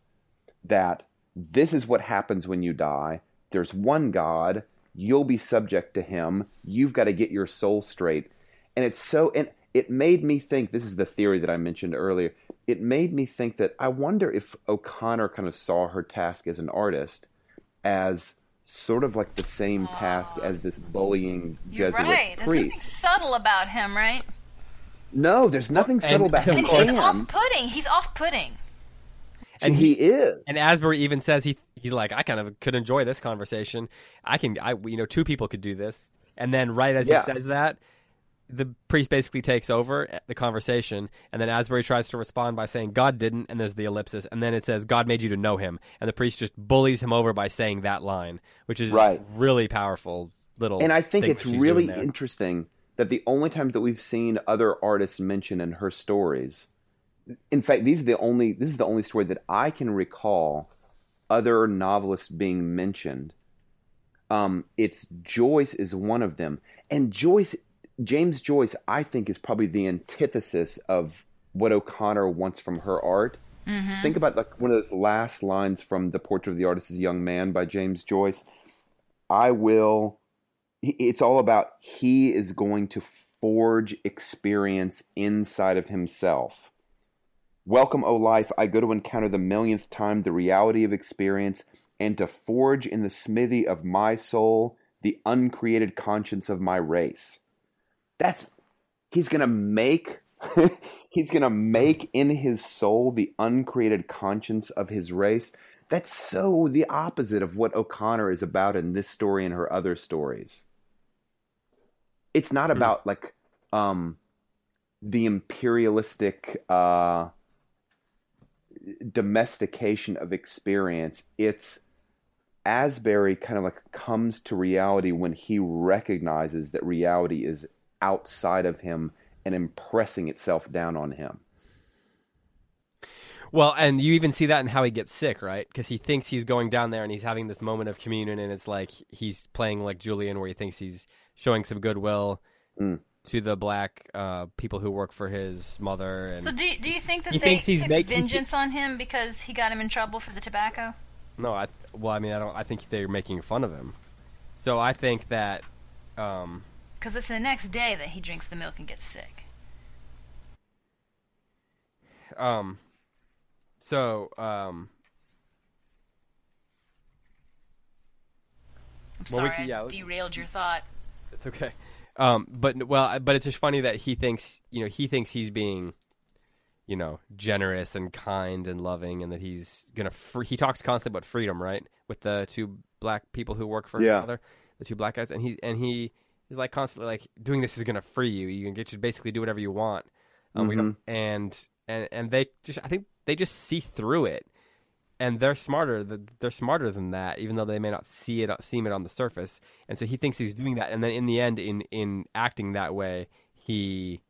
that this is what happens when you die. There's one God. You'll be subject to him. You've got to get your soul straight. And it's so and it made me think this is the theory that I mentioned earlier. It made me think that I wonder if O'Connor kind of saw her task as an artist as sort of like the same task as this bullying You're Jesuit right. There's nothing priest. subtle about him, right? No, there's nothing subtle and- about Of him. And he's off-putting. He's off-putting. And he is. And Asbury even says he he's like I kind of could enjoy this conversation. I can I you know two people could do this. And then right as Yeah. he says that, the priest basically takes over the conversation, and then Asbury tries to respond by saying God didn't, and there's the ellipsis, and then it says God made you to know Him, and the priest just bullies him over by saying that line, which is Right. really powerful. Little and I think it's really interesting that the only times that we've seen other artists mentioned in her stories, in fact, these are the only. This is the only story that I can recall other novelists being mentioned. Um, it's Joyce is one of them, and Joyce, James Joyce, I think is probably the antithesis of what O'Connor wants from her art. Mm-hmm. Think about like one of those last lines from "The Portrait of the Artist as a Young Man" by James Joyce. I will. It's all about he is going to forge experience inside of himself. Welcome, O life. I go to encounter the millionth time the reality of experience and to forge in the smithy of my soul the uncreated conscience of my race. That's he's gonna make he's gonna make in his soul the uncreated conscience of his race. That's so the opposite of what O'Connor is about in this story and her other stories. It's not about like um the imperialistic uh domestication of experience. It's Asbury kind of like comes to reality when he recognizes that reality is outside of him and impressing itself down on him. Well, and you even see that in how he gets sick, right? Because he thinks he's going down there and he's having this moment of communion, and it's like he's playing like Julian, where he thinks he's showing some goodwill. Mm. to the black uh, people who work for his mother. And So do you, do you think that He they thinks he's took making- vengeance on him because he got him in trouble for the tobacco? no, I well, I mean, I don't. I think they're making fun of him. So I think that. Um, Because it's the next day that he drinks the milk and gets sick. um, so um, I'm Well, we sorry, can- yeah, I derailed your thought. It's okay. Um, but well, but it's just funny that he thinks, you know, he thinks he's being, you know, generous and kind and loving, and that he's gonna. Free, he talks constantly about freedom, right? With the two black people who work for his Yeah. mother, the two black guys, and he and he is like constantly like doing this is gonna free you. You can get you basically do whatever you want. Um, don't, and and and they just, I think they just see through it and they're smarter. They're smarter than that, even though they may not see it, seem it on the surface. And so he thinks he's doing that, and then in the end, in in acting that way, he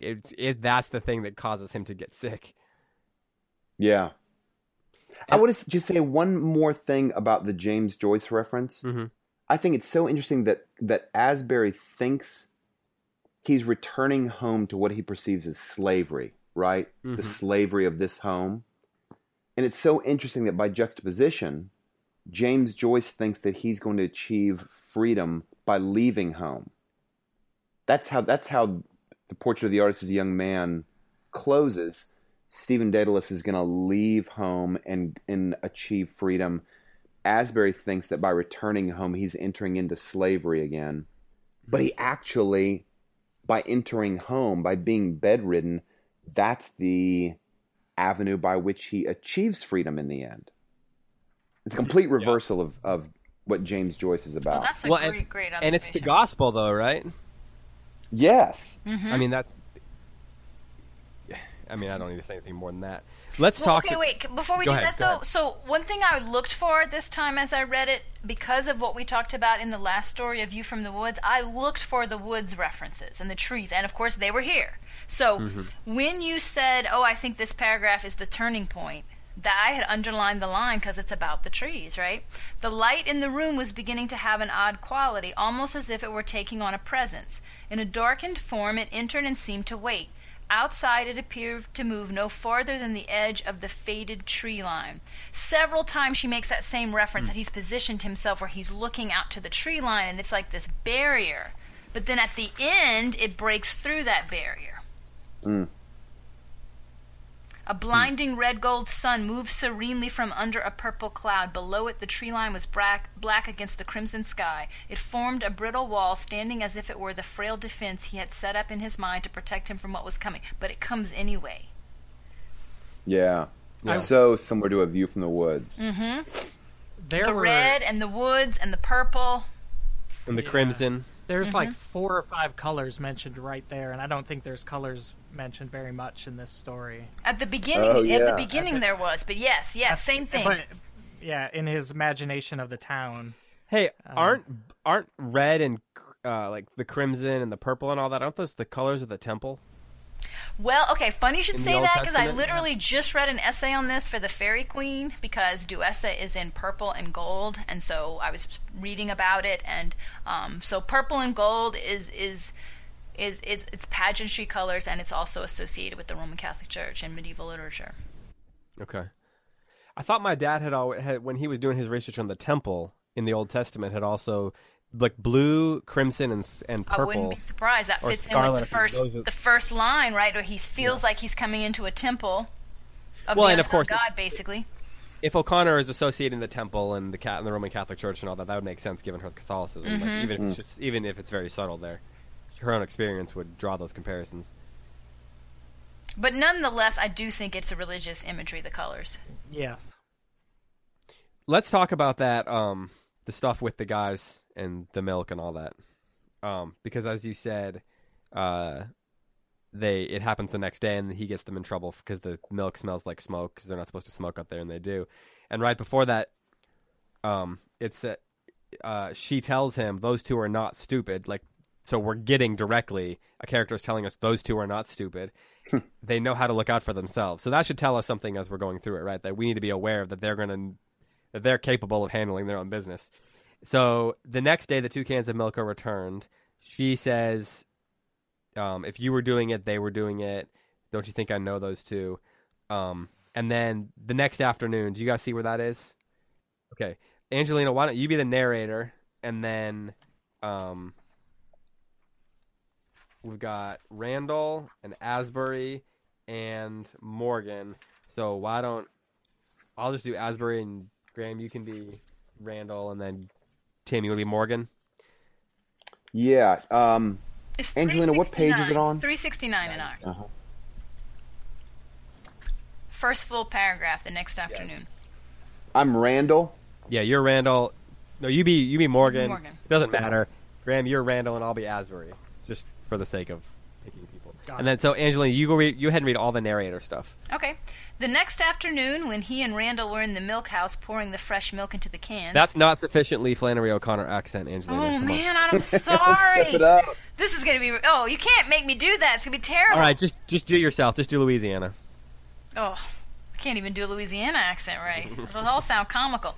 it, it that's the thing that causes him to get sick. Yeah. I want to just say one more thing about the James Joyce reference. Mhm. I think it's so interesting that that Asbury thinks he's returning home to what he perceives as slavery, right? Mhm. The slavery of this home. And it's so interesting that by juxtaposition, James Joyce thinks that he's going to achieve freedom by leaving home. That's how that's how the portrait of the artist as a young man closes. Stephen Dedalus is going to leave home and and achieve freedom. Asbury thinks that by returning home, he's entering into slavery again. But he actually, by entering home, by being bedridden, that's the avenue by which he achieves freedom in the end. It's a complete reversal of, of what James Joyce is Well, about. that's a Well, great, and- great And it's the gospel, though, right? yes. Mm-hmm. I mean that. I mean, I don't need to say anything more than that. Let's Well, talk. okay, wait. Before we Go do ahead, that, though, ahead. so one thing I looked for this time as I read it, because of what we talked about in the last story of View from the Woods, I looked for the woods references and the trees, and of course they were here. So Mm-hmm. when you said, "Oh, I think this paragraph is the turning point," that I had underlined the line because it's about the trees, right? The light in the room was beginning to have an odd quality, almost as if it were taking on a presence. In a darkened form, it entered and seemed to wait. Outside, it appeared to move no farther than the edge of the faded tree line. Several times she makes that same reference that he's positioned himself where he's looking out to the tree line, and it's like this barrier. But then at the end, it breaks through that barrier. Mm. A blinding red gold sun moved serenely from under a purple cloud. Below it, the tree line was black, black against the crimson sky. It formed a brittle wall, standing as if it were the frail defense he had set up in his mind to protect him from what was coming. But it comes anyway. Yeah. Yeah. So similar to a view from the woods. Mm-hmm. There the were red and the woods and the purple. and the Yeah. crimson. There's Mm-hmm. like four or five colors mentioned right there, and I don't think there's colors mentioned very much in this story. At the beginning, Oh, at the beginning there was, but yes, yes, same thing. But yeah, in his imagination of the town. Hey, Um, aren't aren't red and uh, like the crimson and the purple and all that? Aren't those the colors of the temple? Well, okay, funny you should In say that because I literally just read an essay on this for the Faerie Queene because Duessa is in purple and gold, and so I was reading about it, and um, so purple and gold is is is is it's pageantry colors, and it's also associated with the Roman Catholic Church and medieval literature. Okay. I thought my dad had always had, when he was doing his research on the temple in the Old Testament had also like blue, crimson, and and purple. I wouldn't be surprised. That fits in with the first the first line, right? Where he feels like he's coming into a temple. Of Well, the and of course God, it's- basically. if O'Connor is associating the temple and the cat and the Roman Catholic Church and all that, that would make sense given her Catholicism. Mm-hmm. Like, even if it's just even if it's very subtle there, her own experience would draw those comparisons. But nonetheless, I do think it's a religious imagery. The colors. Yes. Let's talk about that. Um, the stuff with the guys and the milk and all that. Um, because as you said, uh, they it happens the next day and he gets them in trouble because the milk smells like smoke because they're not supposed to smoke up there and they do. And right before that, um, it's uh, uh, she tells him those two are not stupid. Like, so we're getting directly a character is telling us those two are not stupid. they know how to look out for themselves. So that should tell us something as we're going through it, right? That we need to be aware that they're going to that they're capable of handling their own business. So the next day, the two cans of milk are returned. She says, Um, if you were doing it, they were doing it. Don't you think I know those two? Um, and then the next afternoon, do you guys see where that is? Okay, Angelina, why don't you be the narrator, and then um, we've got Randall and Asbury and Morgan. So why don't I'll just do Asbury and Graham. You can be Randall, and then Tim, you want to be Morgan. Yeah. Um, Angelina, what page is it on? 369 in our. Uh-huh. First full paragraph the next afternoon. I'm Randall. Yeah, you're Randall. No, you be you be Morgan. Morgan. It doesn't matter. Graham, you're Randall, and I'll be Asbury, just for the sake of picking people. Got and then so Angelina, you go read, you ahead and read all the narrator stuff. Okay. The next afternoon, when he and Randall were in the milk house pouring the fresh milk into the cans. That's not sufficiently Flannery O'Connor accent, Angelina. Oh Come on. man, I'm sorry. Step it up. This is gonna be. Oh, you can't make me do that. It's gonna be terrible. All right, just just do it yourself. Just do Louisiana. Oh, I can't even do a Louisiana accent right. It'll all sound comical.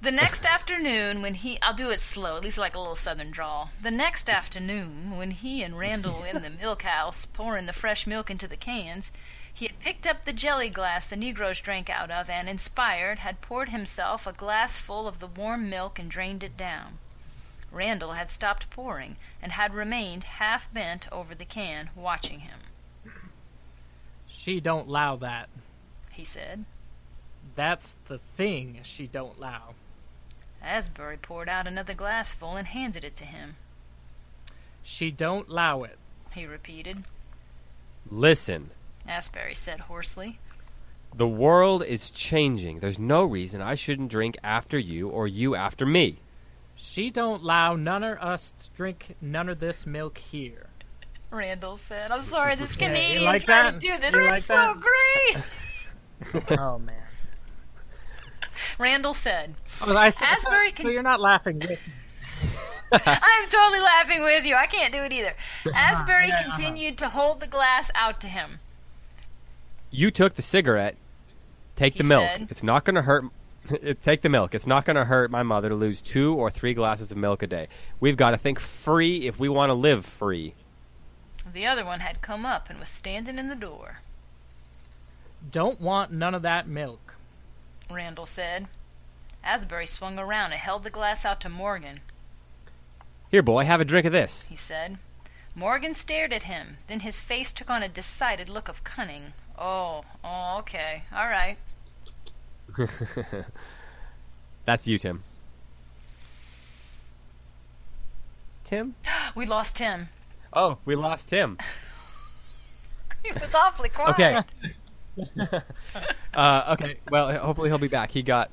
The next afternoon, when he, I'll do it slow, at least like a little southern drawl. The next afternoon, when he and Randall were in the milk house pouring the fresh milk into the cans, he had picked up the jelly glass the Negroes drank out of and, inspired, had poured himself a glass full of the warm milk and drained it down. Randall had stopped pouring and had remained half bent over the can, watching him. She don't allow that. He said. That's the thing she don't allow. Asbury poured out another glassful and handed it to him. She don't allow it. He repeated. Listen, Asbury said hoarsely. the world is changing. There's no reason I shouldn't drink after you or you after me. She don't allow none of us to drink none of this milk here. Randall said, I'm sorry, this Yeah, Canadian like tried that? to do this. You It's like so that? great. oh man. Randall said, Oh, I said, Asbury so, can- so you're not laughing with me. I'm totally laughing with you. I can't do it either. Asbury yeah, uh-huh. continued to hold the glass out to him. You took the cigarette. Take He the milk. said. It's not going to hurt. Take the milk. It's not going to hurt my mother to lose two or three glasses of milk a day. We've got to think free if we want to live free. The other one had come up and was standing in the door. Don't want none of that milk. Randall said. Asbury swung around and held the glass out to Morgan. Here, boy, have a drink of this. he said. Morgan stared at him. Then his face took on a decided look of cunning. Oh, oh, okay. All right. That's you, Tim. Tim? We lost Tim. Oh, we lost Tim. He was awfully quiet. Okay. uh, okay. Well, hopefully he'll be back. He got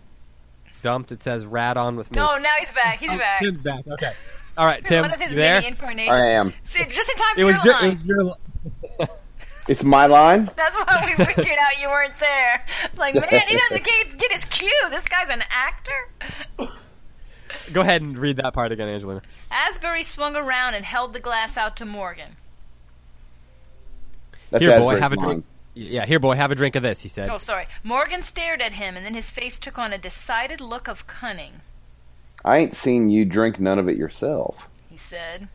dumped. It says "rat on with me." No, now he's back. He's back. Tim's back. Okay. All right, Tim. One of his you there? many incarnations. I am. See, just in time for It was your just line. your. It's my line. That's why we figured out you weren't there. Like, man, he doesn't get, get his cue. This guy's an actor. Go ahead and read that part again, Angelina. Asbury swung around and held the glass out to Morgan. That's Here, boy, have a line. drink. Yeah, here, boy, have a drink of this. He said. Oh, sorry. Morgan stared at him, and then his face took on a decided look of cunning. I ain't seen you drink none of it yourself. He said.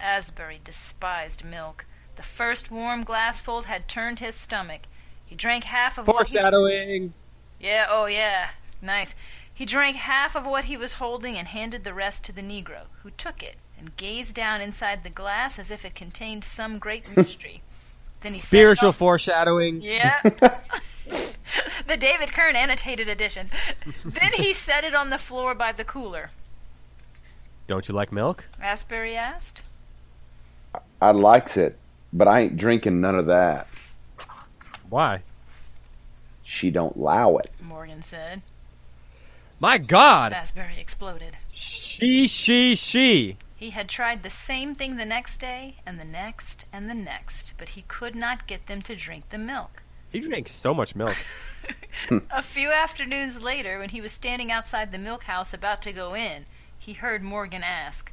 Asbury despised milk. The first warm glassful had turned his stomach. He drank half of what he was... Foreshadowing. Yeah, oh yeah. Nice. He drank half of what he was holding and handed the rest to the Negro, who took it and gazed down inside the glass as if it contained some great mystery. Then he set it Spiritual oh. foreshadowing. Yeah. the David Kern annotated edition. then he set it on the floor by the cooler. Don't you like milk? Asbury asked. I likes it, but I ain't drinking none of that. Why? She don't allow it. Morgan said. My God! Asbury exploded. She, she, she. He had tried the same thing the next day, and the next, and the next, but he could not get them to drink the milk. He drank so much milk. A few afternoons later, when he was standing outside the milk house about to go in, he heard Morgan ask,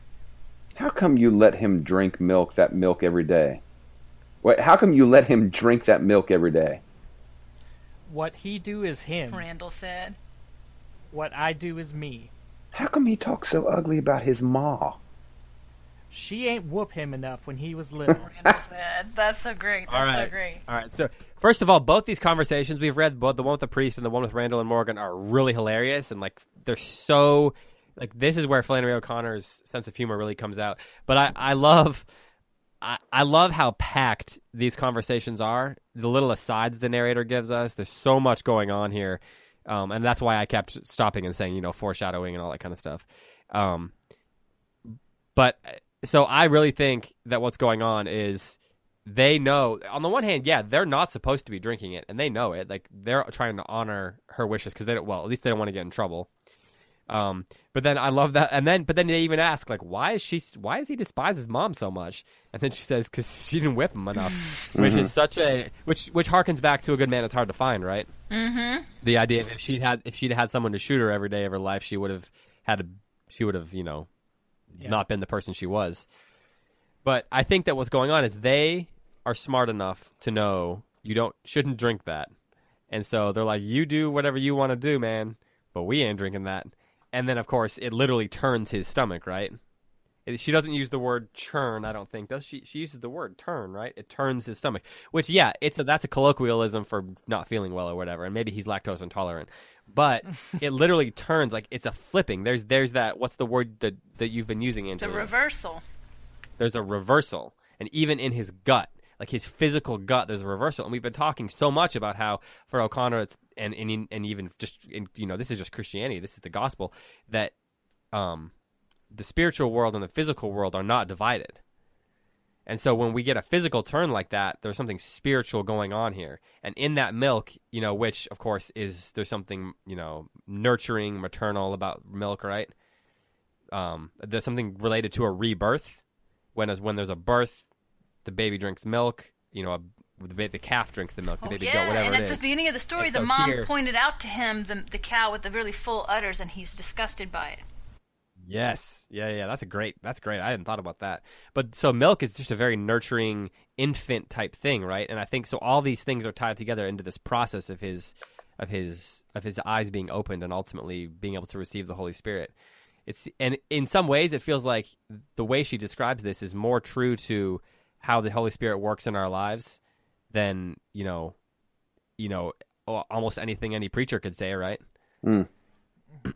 How come you let him drink milk that milk every day? Wait, how come you let him drink that milk every day? What he do is him. Randall said. What I do is me. How come he talks so ugly about his ma? She ain't whoop him enough when he was little. Randall said. That's so great. That's All right. so great. All right. So first of all, both these conversations we've read, both the one with the priest and the one with Randall and Morgan, are really hilarious and like they're so like this is where Flannery O'Connor's sense of humor really comes out. But I I love. I, I love how packed these conversations are. The little asides the narrator gives us. There's so much going on here, um, and that's why I kept stopping and saying, you know, foreshadowing and all that kind of stuff. Um, but so I really think that what's going on is they know on the one hand yeah they're not supposed to be drinking it and they know it. Like they're trying to honor her wishes because they don't well at least they don't want to get in trouble. Um but then i love that and then but then they even ask like why is she why does he despise his mom so much? And then she says because she didn't whip him enough which is such a which which harkens back to a good man it's hard to find right? Mm-hmm. the idea if she had if she'd had someone to shoot her every day of her life she would have had a she would have you know Yeah. not been the person she was. But i think that what's going on is they are smart enough to know you don't shouldn't drink that. And so they're like you do whatever you want to do man but we ain't drinking that. And then of course it literally turns his stomach right she doesn't use the word churn i don't think does she? She uses the word turn right? It turns his stomach which yeah it's a, that's a colloquialism for not feeling well or whatever and maybe he's lactose intolerant but it literally turns like it's a flipping. There's there's that what's the word that that you've been using in The reversal. there's a reversal and even in his gut like his physical gut there's a reversal and we've been talking so much about how for o'connor it's and and, and even just in, you know this is just christianity this is the gospel that um the spiritual world and the physical world are not divided and so when we get a physical turn like that there's something spiritual going on here and in that milk you know which of course is there's something you know nurturing maternal about milk right um, there's something related to a rebirth when as when there's a birth, the baby drinks milk. You know, a, the, ba- the calf drinks the milk. The Oh, baby yeah, goat, whatever and at the is. beginning of the story, And the so mom here- pointed out to him the, the cow with the really full udders, and he's disgusted by it. Yes, yeah, yeah. That's a great. That's great. I hadn't thought about that. But so milk is just a very nurturing infant type thing, right? And I think so. All these things are tied together into this process of his, of his, of his eyes being opened and ultimately being able to receive the Holy Spirit. It's and in some ways it feels like the way she describes this is more true to how the Holy Spirit works in our lives than you know, you know, almost anything any preacher could say, right? Mm.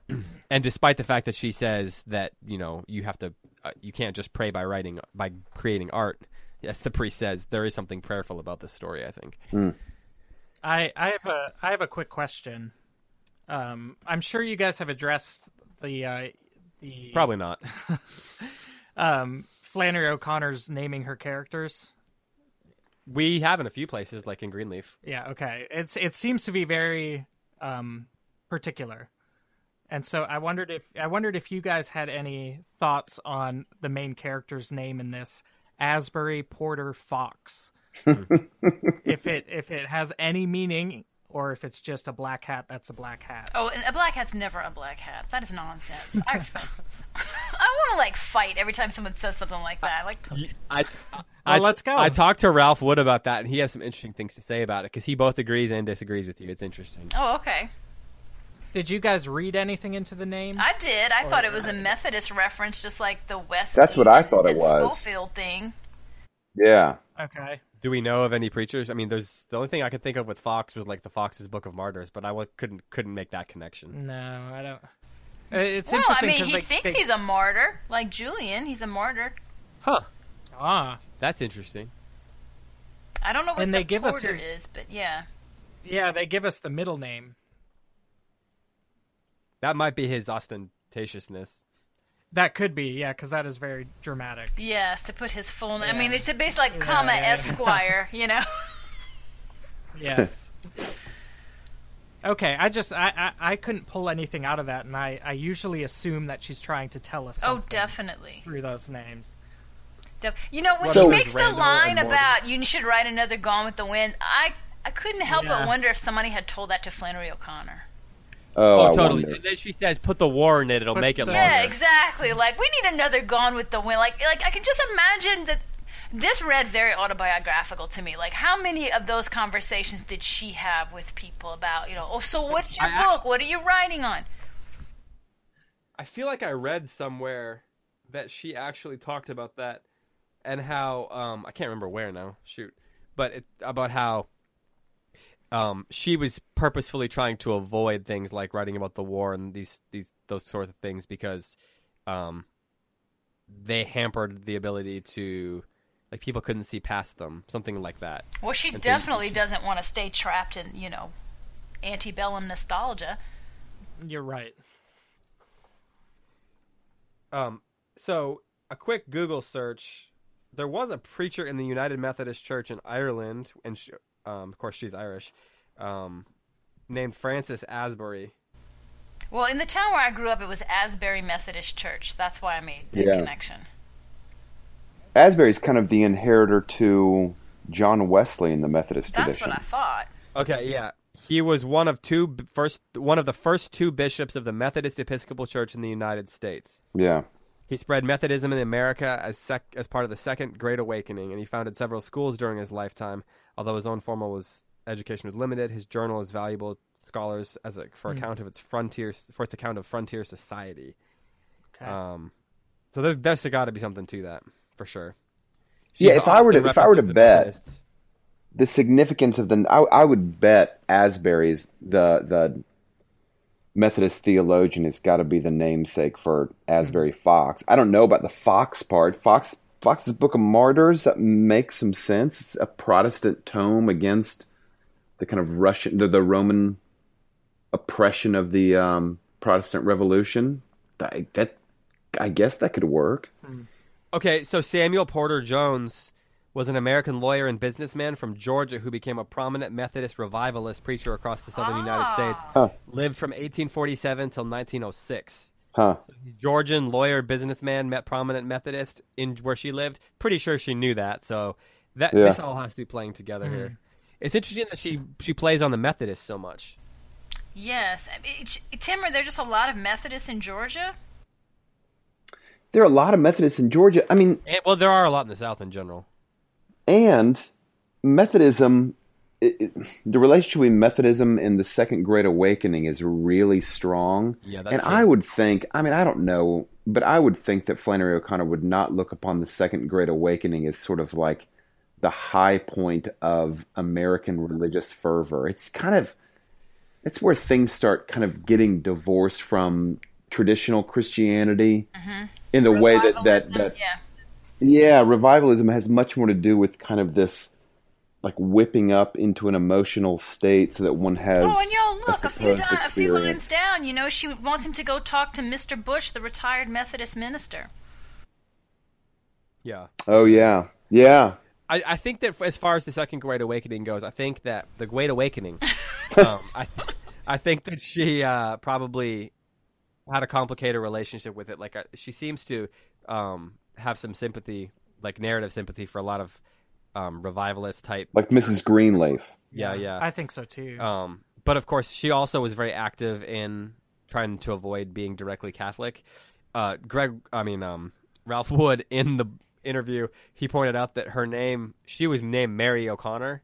and despite the fact that she says that you know you have to uh, you can't just pray by writing by creating art yes the priest says there is something prayerful about this story i think I, I have a I have a quick question. Um, I'm sure you guys have addressed the uh, the probably not um, Flannery O'Connor's naming her characters. we have in a few places like in greenleaf Yeah, okay. It's it seems to be very um, particular, and so I wondered if I wondered if you guys had any thoughts on the main character's name in this, Asbury Porter Fox. if it if it has any meaning, or if it's just a black hat, that's a black hat. Oh, a black hat's never a black hat. That is nonsense. I, I want to like fight every time someone says something like that. Like, I, I, let's go. I talked to Ralph Wood about that, and he has some interesting things to say about it because he both agrees and disagrees with you. It's interesting. oh, okay. Did you guys read anything into the name? I did. I thought it was a Methodist reference, just like the West. That's what I thought it and was. Schofield thing. Yeah. okay. Do we know of any preachers? I mean, there's the only thing I could think of with Fox was like the Fox's Book of Martyrs, but I couldn't couldn't make that connection. No, I don't. It's Well, I mean, he they, thinks they- he's a martyr, like Julian. He's a martyr. Huh? ah That's interesting. I don't know what And the they give us his- is, but yeah. yeah they give us the middle name. That might be his ostentatiousness. That could be yeah because that is very dramatic. Yes, to put his full name. I mean, it's basically like comma yeah, yeah. Esquire, you know? Yes. okay, I just I, I I couldn't pull anything out of that, and I I usually assume that she's trying to tell us oh, definitely. through those names. Def- you know, when So- she makes the line about you should write another Gone with the Wind, I I couldn't help Yeah. but wonder if somebody had told that to Flannery O'Connor. Oh, Oh, totally. And then she says, "Put the war in it; it'll Put make it the- longer." Yeah, exactly. Like we need another Gone with the Wind. Like like I can just imagine that this read very autobiographical to me. Like how many of those conversations did she have with people about, you know, oh so what's your I- book? What are you writing on? I feel like I read somewhere that she actually talked about that and how um, I can't remember where now. Shoot, but it, about how um, she was purposefully trying to avoid things like writing about the war and these these those sorts of things because um, they hampered the ability to like people couldn't see past them, something like that. Well, she And so you- definitely doesn't want to stay trapped in, you know, antebellum nostalgia. You're right. Um, so a quick Google search. There was a preacher in the United Methodist Church in Ireland, and she, um, of course she's Irish, um, named Francis Asbury. Well, in the town where I grew up, it was Asbury Methodist Church. That's why I made the Yeah. connection. Asbury's kind of the inheritor to John Wesley in the Methodist That's tradition. what I thought. Okay, yeah, he was one of two b- first, one of the first two bishops of the Methodist Episcopal Church in the United States. Yeah. He spread Methodism in America as sec- as part of the Second Great Awakening, and he founded several schools during his lifetime. Although his own formal was education was limited, his journal is valuable to scholars as a, for account of its frontier for its account of frontier society. Okay. Um, so there's there's got to be something to that for sure. Yeah, if I were to- if I were to references the bet- Methodists. the significance of the I, I would bet Asbury's the the Methodist theologian has got to be the namesake for Asbury Fox. I don't know about the Fox part. Fox Fox's Book of Martyrs that makes some sense. It's a Protestant tome against the kind of Russian the, the Roman oppression of the um, Protestant Revolution. I, that I guess that could work. Okay, so Samuel Porter Jones was an American lawyer and businessman from Georgia who became a prominent Methodist revivalist preacher across the southern United ah. States. Huh. Lived from 1847 till 1906. Huh. Georgian lawyer businessman met prominent Methodist in where she lived. Pretty sure she knew that. So that Yeah. this all has to be playing together here. Hmm. It's interesting that she she plays on the Methodist so much. Yes. I mean, Tim, are there just a lot of Methodists in Georgia? There are a lot of Methodists in Georgia. I mean, And, well, there are a lot in the South in general. And Methodism, it, it- the relationship between Methodism and the Second Great Awakening is really strong. Yeah, that's and true. I would think, I mean, I don't know, but I would think that Flannery O'Connor would not look upon the Second Great Awakening as sort of like the high point of American religious fervor. It's kind of, it's where things start kind of getting divorced from traditional Christianity mm-hmm. in the way that, that, that yeah. Yeah, revivalism has much more to do with kind of this like whipping up into an emotional state so that one has Oh, and yo, look, a few, supposed di- a few lines down, you know, she wants him to go talk to Mr. Bush, the retired Methodist minister. Yeah. Oh yeah. Yeah. I, I think that as far as the second Great Awakening goes, I think that the Great Awakening, um, I, I think that she uh, probably had a complicated relationship with it. Like uh, she seems to um, have some sympathy, like narrative sympathy, for a lot of um, revivalist type. Like Mrs. Greenleaf. Yeah, yeah. I think so too. Um, but of course, she also was very active in trying to avoid being directly Catholic. Uh, Greg, I mean, um, Ralph Wood in the interview, he pointed out that her name, she was named Mary O'Connor,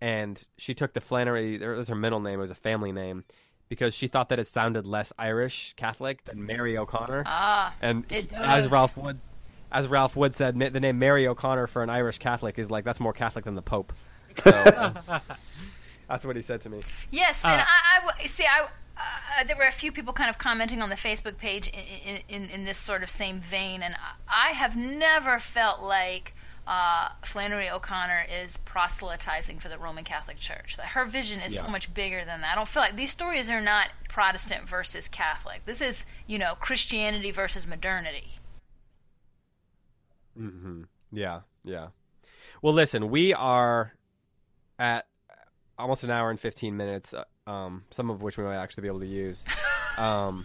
and she took the Flannery, it was her middle name, it was a family name, because she thought that it sounded less Irish Catholic than Mary O'Connor. Ah, and it as. Ralph Wood, as Ralph Wood said, ma- the name Mary O'Connor for an Irish Catholic is like that's more Catholic than the Pope. So, uh, that's what he said to me. yes, and Uh, I, I w- see. I uh, there were a few people kind of commenting on the Facebook page in in, in, in this sort of same vein, and I, I have never felt like. Uh, Flannery O'Connor is proselytizing for the Roman Catholic Church. That her vision is so much bigger than that. I don't feel like these stories are not Protestant versus Catholic. This is, you know, Christianity versus modernity. Hmm Yeah, yeah. Well, listen, we are at almost an hour and fifteen minutes, uh, um, some of which we might actually be able to use. Um,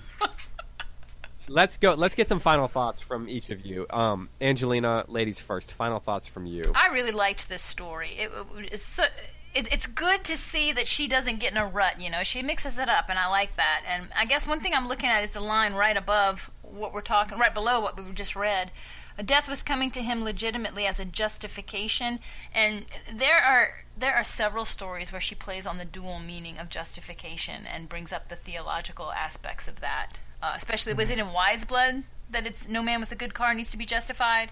let's go. Let's get some final thoughts from each of you. Um, Angelina, ladies first. Final thoughts from you. I really liked this story. It, it's so, it, it's good to see that she doesn't get in a rut. You know, she mixes it up, and I like that. And I guess one thing I'm looking at is the line right above what we're talking, right below what we just read. A death was coming to him legitimately as a justification, and there are there are several stories where she plays on the dual meaning of justification and brings up the theological aspects of that. Uh, especially, was it in Wise Blood that it's no man with a good car needs to be justified?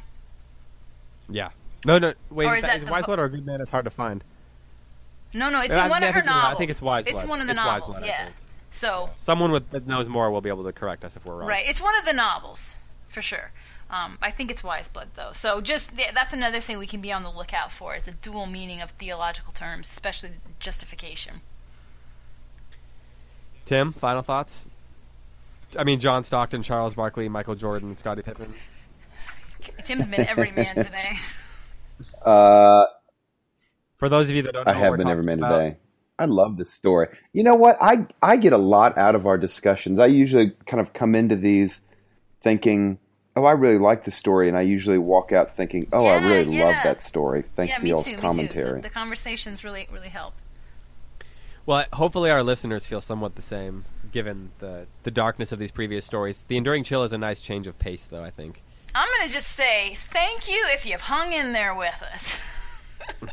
Yeah. No, no. Wait, Or is, that, that is wise blood or a good man? is hard to find. No, no, it's Yeah, in one I of her novels. I think it's Wise blood. It's one of the It's novels. Blood, yeah. So Someone with that knows more will be able to correct us if we're wrong. right, it's one of the novels for sure. Um, I think it's Wise Blood though. So just yeah, that's another thing we can be on the lookout for is the dual meaning of theological terms, especially justification. Tim, final thoughts? I mean, John Stockton, Charles Barkley, Michael Jordan, Scottie Pippen. Tim's been every man today. Uh, For those of you that don't know, I have been every man about, today. I love this story. You know what? I I get a lot out of our discussions. I usually kind of come into these thinking, "Oh, I really like the story," and I usually walk out thinking, "Oh, I really yeah. love that story." Thanks yeah, to y'all's too. Commentary. The, the conversations really really help. Well, hopefully our listeners feel somewhat the same, given the the darkness of these previous stories. The Enduring Chill is a nice change of pace, though. I think. I'm gonna just say thank you if you've hung in there with us.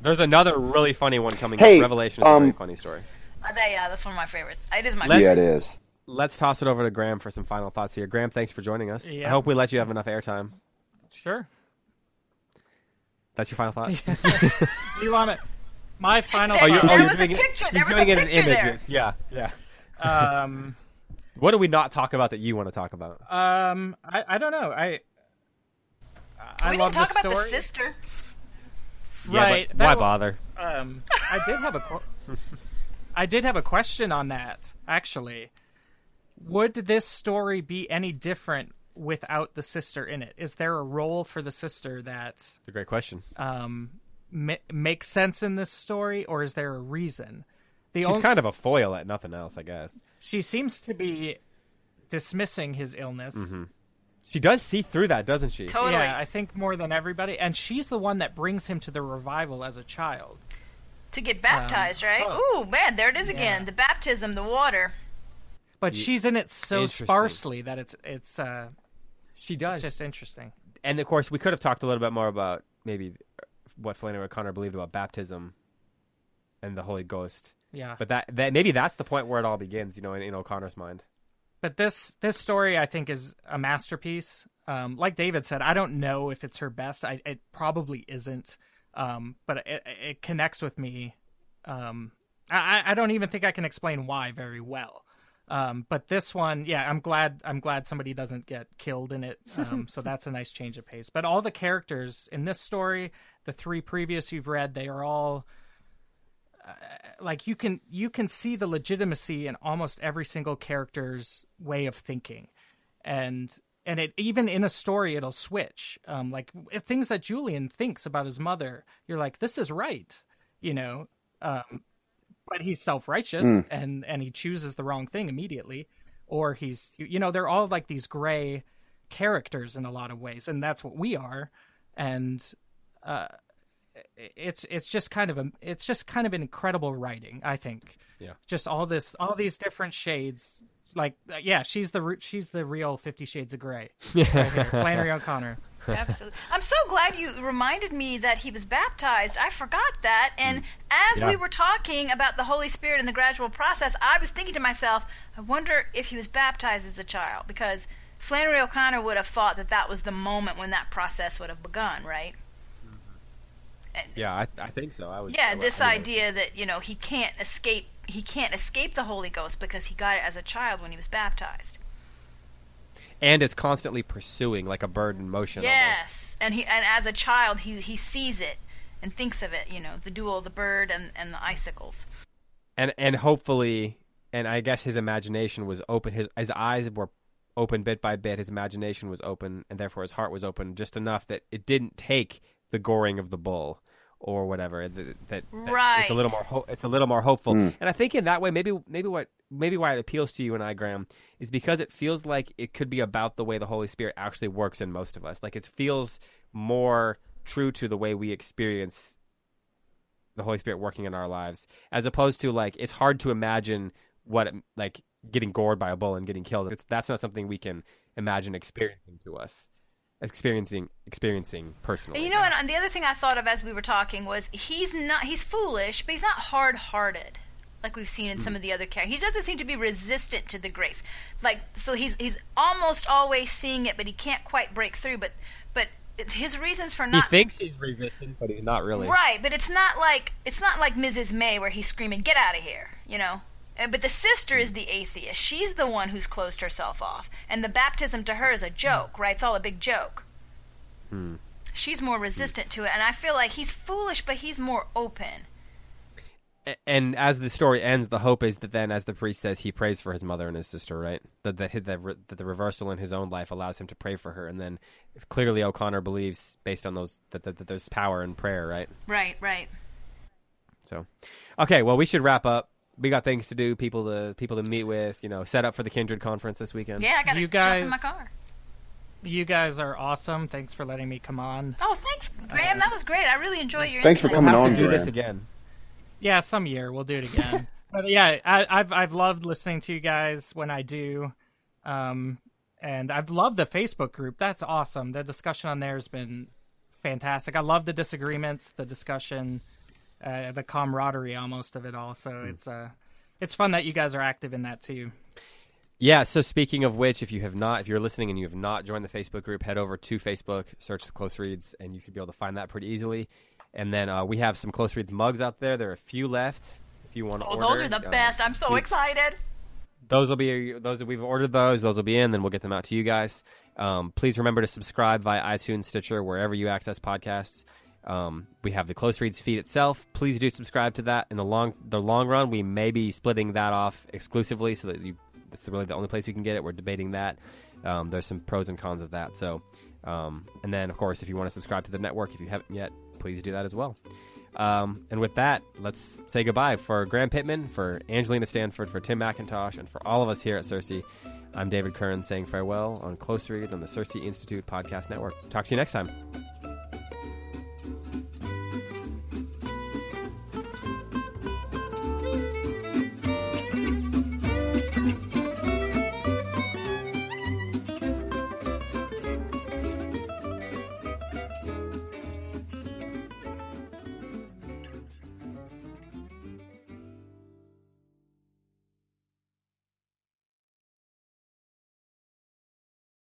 There's another really funny one coming. Hey, up. Revelation is a um, very funny story. Uh, that- yeah, that's one of my favorites. It is my Let's- yeah, it is. Let's toss it over to Graham for some final thoughts here. Graham, thanks for joining us. I hope we let you have enough airtime. Sure. That's your final thought. You want it? My final. Oh, you- thought- There you're was a doing it- picture. He's There was a doing it in picture there. images. Yeah, yeah. um, What do we not talk about that you want to talk about? um, I, I don't know. I. I we love didn't talk the about story. the sister. Right. Yeah, but why w- bother? Um, I did have a. qu- I did have a question on that. Actually, would this story be any different without the sister in it? Is there a role for the sister that It's a great question. um, ma- makes sense in this story, or is there a reason? The She's on- kind of a foil at nothing else, I guess. she seems to be dismissing his illness. Mm-hmm. She does see through that, doesn't she? Totally. Yeah, I think more than everybody, and she's the one that brings him to the revival as a child. To get baptized, right? oh. Ooh, man, there it is again. The baptism, the water. But she's in it so sparsely that it's it's uh, She it's does. just interesting. and of course, we could have talked a little bit more about maybe what Flannery O'Connor believed about baptism and the Holy Ghost. Yeah, But that, that maybe that's the point where it all begins, you know, in, in O'Connor's mind. But this this story I think is a masterpiece. Um, like David said, I don't know if it's her best. I, it probably isn't. Um, but it, it connects with me. Um, I, I don't even think I can explain why very well. Um, but this one, yeah, I'm glad. I'm glad somebody doesn't get killed in it. Um, so that's a nice change of pace. But all the characters in this story, the three previous you've read, they are all like you can you can see the legitimacy in almost every single character's way of thinking and and it even in a story it'll switch um like things that julian thinks about his mother you're like this is right you know um but he's self-righteous and and he chooses the wrong thing immediately or he's you know they're all like these gray characters in a lot of ways and that's what we are and uh it's it's just kind of a it's just kind of an incredible writing i think. Yeah. just all this all these different shades like uh, yeah she's the re- she's the real 50 shades of gray right here flannery o'connor Absolutely. I'm so glad you reminded me that he was baptized. I forgot that. And mm. as Yeah. we were talking about the Holy Spirit and the gradual process, I was thinking to myself, I wonder if he was baptized as a child because Flannery O'Connor would have thought that that was the moment when that process would have begun, right? Mm-hmm. Yeah, I, I think so. I would. I Yeah, would- this I would- idea that, you know, he can't escape he can't escape the Holy Ghost because he got it as a child when he was baptized. And it's constantly pursuing like a bird in motion. almost. Yes, and he and as a child he he sees it and thinks of it. You know, the duel the bird and and the icicles. and and hopefully and i guess his imagination was open his his eyes were open bit by bit his imagination was open and therefore his heart was open just enough that it didn't take the goring of the bull or whatever that, that, that it's a little more ho- it's a little more hopeful hmm. and i think in that way maybe maybe what maybe why it appeals to you and i graham is because it feels like it could be about the way the holy spirit actually works in most of us like it feels more true to the way we experience the Holy Spirit working in our lives, as opposed to like it's hard to imagine what it, like getting gored by a bull and getting killed. It's that's not something we can imagine experiencing to us, experiencing experiencing personally. You know, and the other thing I thought of as we were talking was he's not he's foolish, but he's not hard-hearted. Like we've seen in some of the other characters. He doesn't seem to be resistant to the grace. Like so he's he's almost always seeing it but he can't quite break through but but his reasons for not He thinks he's resistant, but he's not really. Right, but it's not like it's not like Mrs. May where he's screaming, "Get out of here!" You know. Uh, But the sister is the atheist. She's the one who's closed herself off, and the baptism to her is a joke, right? It's all a big joke. Hmm. She's more resistant to it, and I feel like he's foolish, but he's more open. A- And as the story ends, the hope is that then, as the priest says, he prays for his mother and his sister, right? That that, that, that, that the reversal in his own life allows him to pray for her, and then if clearly O'Connor believes, based on those, that, that, that there's power in prayer, right? Right, right. So, okay, well, we should wrap up. We got things to do, people to people to meet with, you know, set up for the Kindred conference this weekend. Yeah, I gotta You jump in my guys- car. You guys are awesome. Thanks for letting me come on. Oh, thanks, Graham. Uh, that was great. I really enjoyed your. Thanks for coming on, have to do this again. Yeah, some year we'll do it again. but yeah, I, I've I've loved listening to you guys when I do, um, and I've loved the Facebook group. That's awesome. The discussion on there has been fantastic. I love the disagreements, the discussion, uh, the camaraderie almost of it all. So it's uh, it's fun that you guys are active in that too. Yeah. So speaking of which, if you have not, if you're listening and you have not joined the Facebook group, head over to Facebook, search the Close Reads, and you should be able to find that pretty easily. And then uh, we have some Close Reads mugs out there. There are a few left. If you want to Oh, order, those are the uh, best. I'm so we- excited. those will be those that we've ordered those. Those will be in. Then we'll get them out to you guys. Um, please remember to subscribe via iTunes, Stitcher, wherever you access podcasts. Um, we have the Close Reads feed itself. Please do subscribe to that. In the long the long run, we may be splitting that off exclusively, so that you it's really the only place you can get it. We're debating that. Um, there's some pros and cons of that. So, um, and then of course, if you want to subscribe to the network, if you haven't yet, please do that as well. Um, and with that, let's say goodbye for Graham Pittman, for Angelina Stanford, for Tim McIntosh, and for all of us here at CiRCE. I'm David Kern saying farewell on Close Reads on the CiRCE Institute Podcast Network. Talk to you next time.